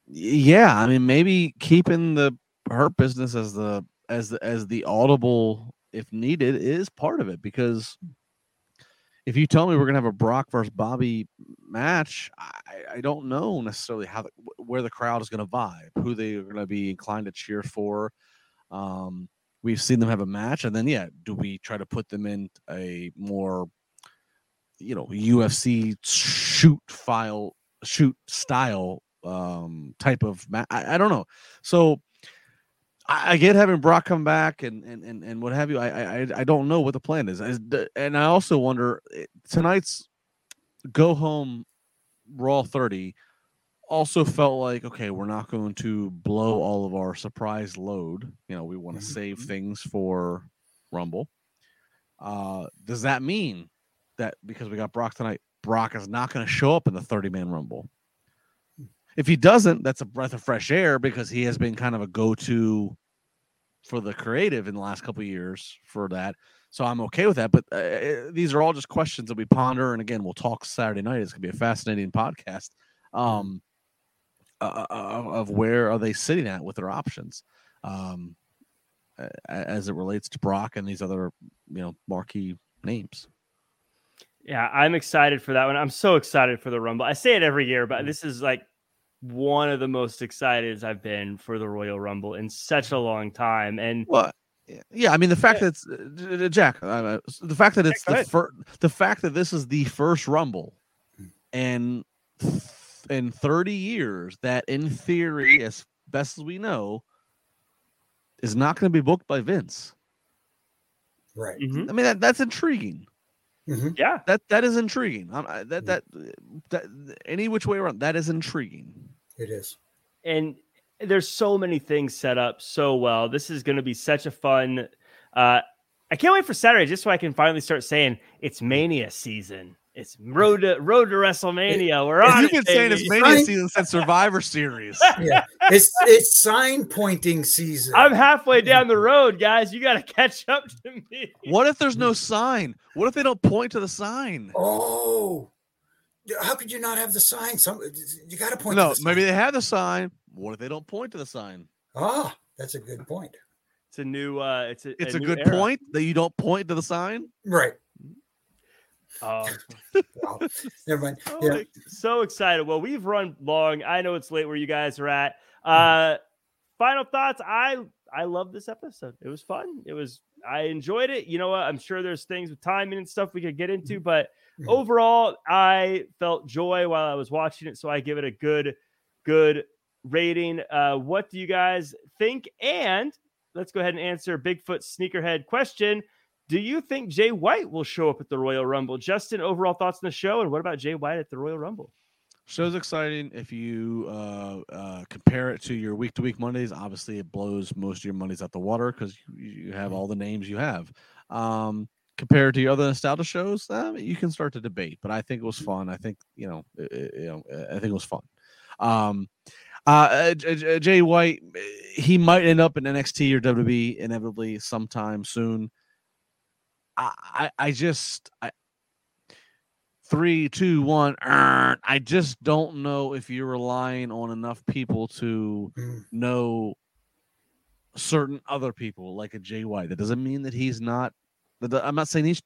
yeah, I mean, maybe keeping the hurt business as the as the as the audible if needed is part of it because if you tell me we're gonna have a Brock versus Bobby match, I, I don't know necessarily how the, where the crowd is gonna vibe, who they are gonna be inclined to cheer for. Um, we've seen them have a match, and then yeah, do we try to put them in a more, you know, UFC shoot file shoot style um type of match? I, I don't know. So I, I get having Brock come back and, and and and what have you. I I I don't know what the plan is, and I also wonder eh, tonight's go home Raw thirty also felt like okay, we're not going to blow all of our surprise load. You know, we want to mm-hmm. save things for Rumble. Uh, does that mean that because we got Brock tonight, Brock is not going to show up in the 30 man rumble. If he doesn't, that's a breath of fresh air because he has been kind of a go to for the creative in the last couple years for that. So I'm okay with that. But uh, uh, these are all just questions that we ponder. And again, we'll talk Saturday night. It's going to be a fascinating podcast um, uh, uh, uh, of where are they sitting at with their options um, as it relates to Brock and these other, you know, marquee names. Yeah, I'm excited for that one. I'm so excited for the Rumble. I say it every year, but mm. this is like one of the most excited I've been for the Royal Rumble in such a long time. And well, yeah, I mean the fact yeah. that uh, Jack, uh, the fact that it's the first, the fact that this is the first Rumble, and in 30 years, that in theory, as best as we know, is not going to be booked by Vince. Right. Mm-hmm. I mean that that's intriguing. Mm-hmm. Yeah, that that is intriguing. Um, that, that that any which way around, that is intriguing. It is, and there's so many things set up so well. This is going to be such a fun. Uh, I can't wait for Saturday just so I can finally start saying it's Mania season. It's road to road to WrestleMania. We're on. You've been it, saying it's Mania season since Survivor Series. Yeah, it's it's sign pointing season. I'm halfway down the road, guys. You got to catch up to me. What if there's no sign? What if they don't point to the sign? Oh, how could you not have the sign? Some you got to point. No, the maybe they have the sign. What if they don't point to the sign? Ah, that's a good point. It's a new. uh It's a. It's a, a good era. point that you don't point to the sign. Right. Oh, wow. never mind. So, Yeah. so excited. Well, we've run long. I know it's late where you guys are at. Uh, final thoughts. I I love this episode. It was fun. It was. I enjoyed it. You know what? I'm sure there's things with timing and stuff we could get into, but Mhm. overall, I felt joy while I was watching it. So I give it a good, good rating. Uh, what do you guys think? And let's go ahead and answer Bigfoot sneakerhead question. Do you think Jay White will show up at the Royal Rumble? Justin, overall thoughts on the show, and what about Jay White at the Royal Rumble? Show's exciting. If you uh, uh, compare it to your week to week Mondays, obviously it blows most of your Mondays out the water because you, you have all the names you have. Um, compared to your other nostalgia shows, uh, you can start to debate. But I think it was fun. I think you know, it, you know, I think it was fun. Um, uh, J- Jay White, he might end up in NXT or WWE inevitably sometime soon. I, I, I just, I, three, two, one. earn. I just don't know if you're relying on enough people to Mm. know certain other people like a Jay White. That doesn't mean that he's not. that- I'm not saying he's.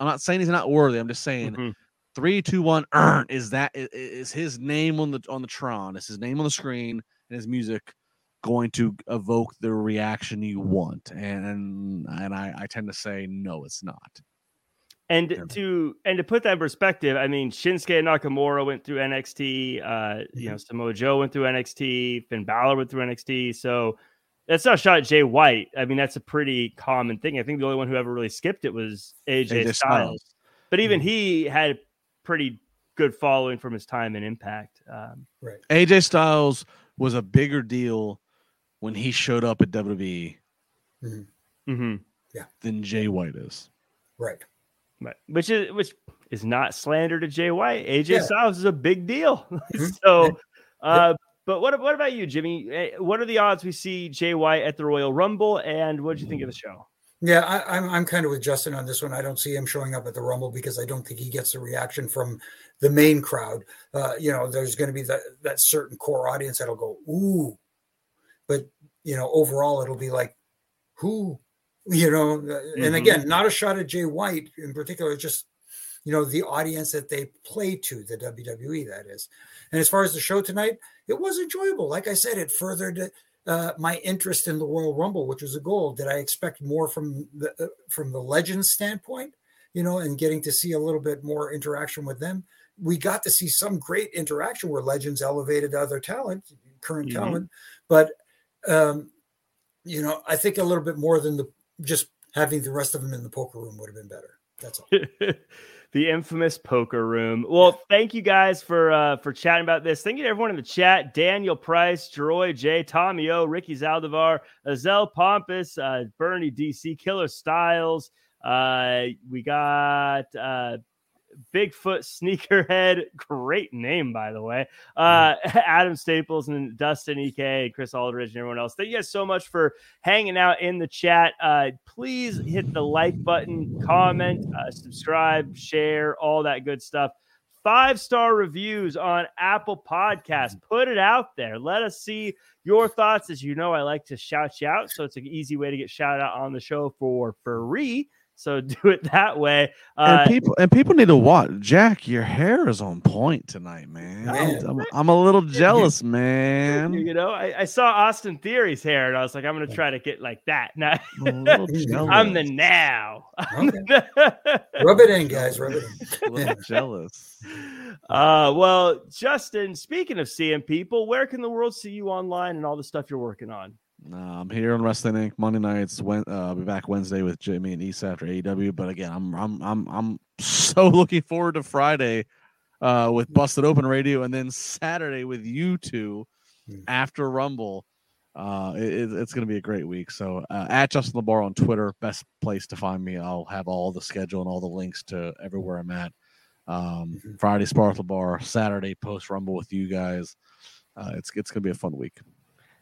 I'm not saying he's not worthy. I'm just saying Mhm. three, two, one. Earn is that is his name on the on the Tron? Is his name on the screen and his music going to evoke the reaction you want? And and I, I tend to say no, it's not. And Yeah. to and to put that in perspective, I mean Shinsuke Nakamura went through NXT. Uh, you know Samoa Joe went through NXT. Finn Balor went through NXT. So that's not a shot at Jay White. I mean that's a pretty common thing. I think the only one who ever really skipped it was AJ, AJ Styles. Styles. But even Mhm. he had pretty good following from his time in Impact. Um, Right. AJ Styles was a bigger deal when he showed up at WWE mhm. than Jay White is. Right. Right. Which is which is not slander to Jay White. AJ Yeah. Styles is a big deal. Mhm. so, uh, but what what about you, Jimmy? Eh, What are the odds we see Jay White at the Royal Rumble? And what did you think of the show? Yeah, I, I'm I'm kind of with Justin on this one. I don't see him showing up at the Rumble because I don't think he gets the reaction from the main crowd. Uh, you know, there's going to be that that certain core audience that'll go ooh, but you know, overall it'll be like who, you know. uh, And again, not a shot at Jay White in particular, just you know the audience that they play to, the WWE that is. And as far as the show tonight, it was enjoyable. Like I said, it furthered uh, my interest in the Royal Rumble, which was a goal. Did I expect more from the uh, from the Legends standpoint? You know, and getting to see a little bit more interaction with them. We got to see some great interaction where Legends elevated other talent, current Mhm. talent, but um, you know, I think a little bit more than the just having the rest of them in the poker room would have been better. That's all. the infamous poker room. Well, thank you guys for uh, for chatting about this. Thank you to everyone in the chat: Daniel Price, Jeroy J, Tommy O, Ricky Zaldivar, Azel Pompous, uh, Bernie DC, Killer Styles. Uh, we got uh, Bigfoot Sneakerhead, great name by the way. Uh, Adam Staples and Dustin Ek, Chris Aldridge, and everyone else. Thank you guys so much for hanging out in the chat. Uh, please hit the like button, comment, uh, subscribe, share, all that good stuff. Five star reviews on Apple Podcasts. Put it out there. Let us see your thoughts. As you know, I like to shout you out, so it's an easy way to get shout out on the show for free. So do it that way. Uh, and people and people need to watch. Jack, your hair is on point tonight, man. man. I'm, I'm, a little jealous, man. You know, I, I, saw Austin Theory's hair, and I was like, I'm gonna try to get like that. Now I'm, I'm the now. Okay. Rub it in, guys. Rub it in. a little jealous. Uh, well, Justin. Speaking of seeing people, where can the world see you online and all the stuff you're working on? Uh, I'm here on Wrestling Inc. Monday nights. When uh, I'll be back Wednesday with Jimmy and East after AEW. But again, I'm I'm I'm I'm so looking forward to Friday uh, with Busted Open Radio, and then Saturday with you two hmm. after Rumble. Uh, it, it's going to be a great week. So uh, at Justin LaBar on Twitter, best place to find me. I'll have all the schedule and all the links to everywhere I'm at. Um, mm-hmm. Friday Sparkle Bar, Saturday post Rumble with you guys. Uh, it's it's going to be a fun week.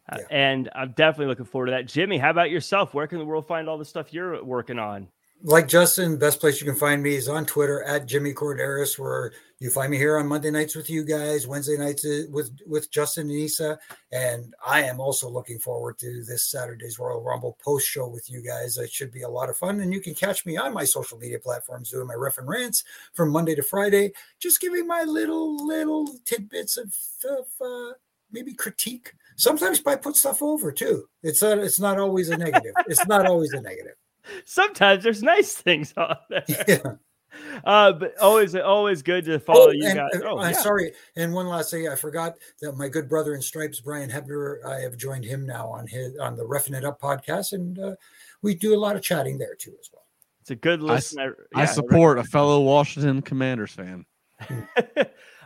Uh, yeah. and I'm definitely looking forward to that. Jimmy, how about yourself? Where can the world find all the stuff you're working on? Like Justin, best place you can find me is on Twitter at Jimmy Korderas, where you find me here on Monday nights with you guys, Wednesday nights uh, with with Justin and Issa, and I am also looking forward to this Saturday's Royal Rumble post show with you guys. It should be a lot of fun, and you can catch me on my social media platforms doing my riff and rants from Monday to Friday, just giving my little little tidbits of, of uh, maybe critique Sometimes I put stuff over too. It's a, it's not always a negative. it's not always a negative. Sometimes there's nice things on there. Yeah. Uh, but always, always good to follow oh, you and, guys. Oh, I'm yeah. sorry. And one last thing, I forgot that my good brother in stripes, Brian Hebner, I have joined him now on his on the Refing It Up podcast, and uh, we do a lot of chatting there too as well. It's a good listen. I, I, yeah, I support a fellow Washington Commanders fan.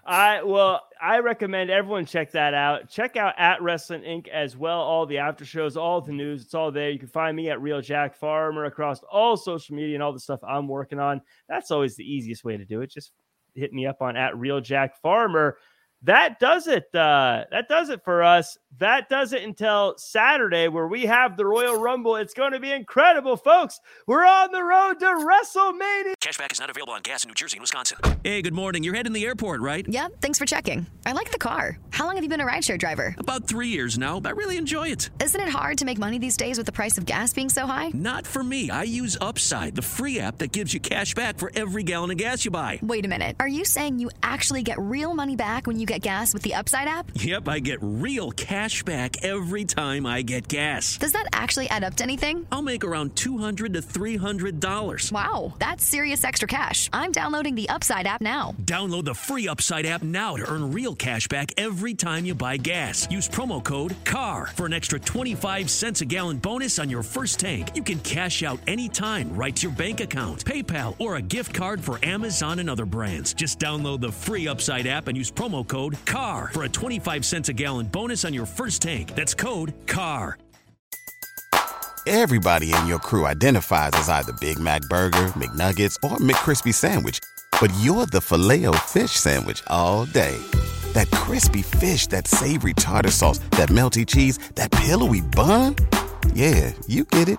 I well, I recommend everyone check that out. Check out at Wrestling Inc. as well. All the after shows, all the news, it's all there. You can find me at Real Jack Farmer across all social media and all the stuff I'm working on. That's always the easiest way to do it. Just hit me up on at Real Jack Farmer that does it. Uh, that does it for us. That does it until Saturday, where we have the Royal Rumble. It's going to be incredible, folks. We're on the road to WrestleMania. Cashback is not available on gas in New Jersey and Wisconsin. Hey, good morning. You're heading to the airport, right? Yep. Thanks for checking. I like the car. How long have you been a rideshare driver? About three years now. I really enjoy it. Isn't it hard to make money these days with the price of gas being so high? Not for me. I use Upside, the free app that gives you cash back for every gallon of gas you buy. Wait a minute. Are you saying you actually get real money back when you get gas with the Upside app? Yep, I get real cash back every time I get gas. Does that actually add up to anything? I'll make around $200 to $300. Wow, that's serious extra cash. I'm downloading the Upside app now. Download the free Upside app now to earn real cash back every time you buy gas. Use promo code CAR for an extra 25 cents a gallon bonus on your first tank. You can cash out anytime right to your bank account, PayPal, or a gift card for Amazon and other brands. Just download the free Upside app and use promo code CAR for a 25 cents a gallon bonus on your first tank. That's code CAR. Everybody in your crew identifies as either Big Mac Burger, McNuggets, or McCrispy Sandwich, but you're the filet fish Sandwich all day. That crispy fish, that savory tartar sauce, that melty cheese, that pillowy bun. Yeah, you get it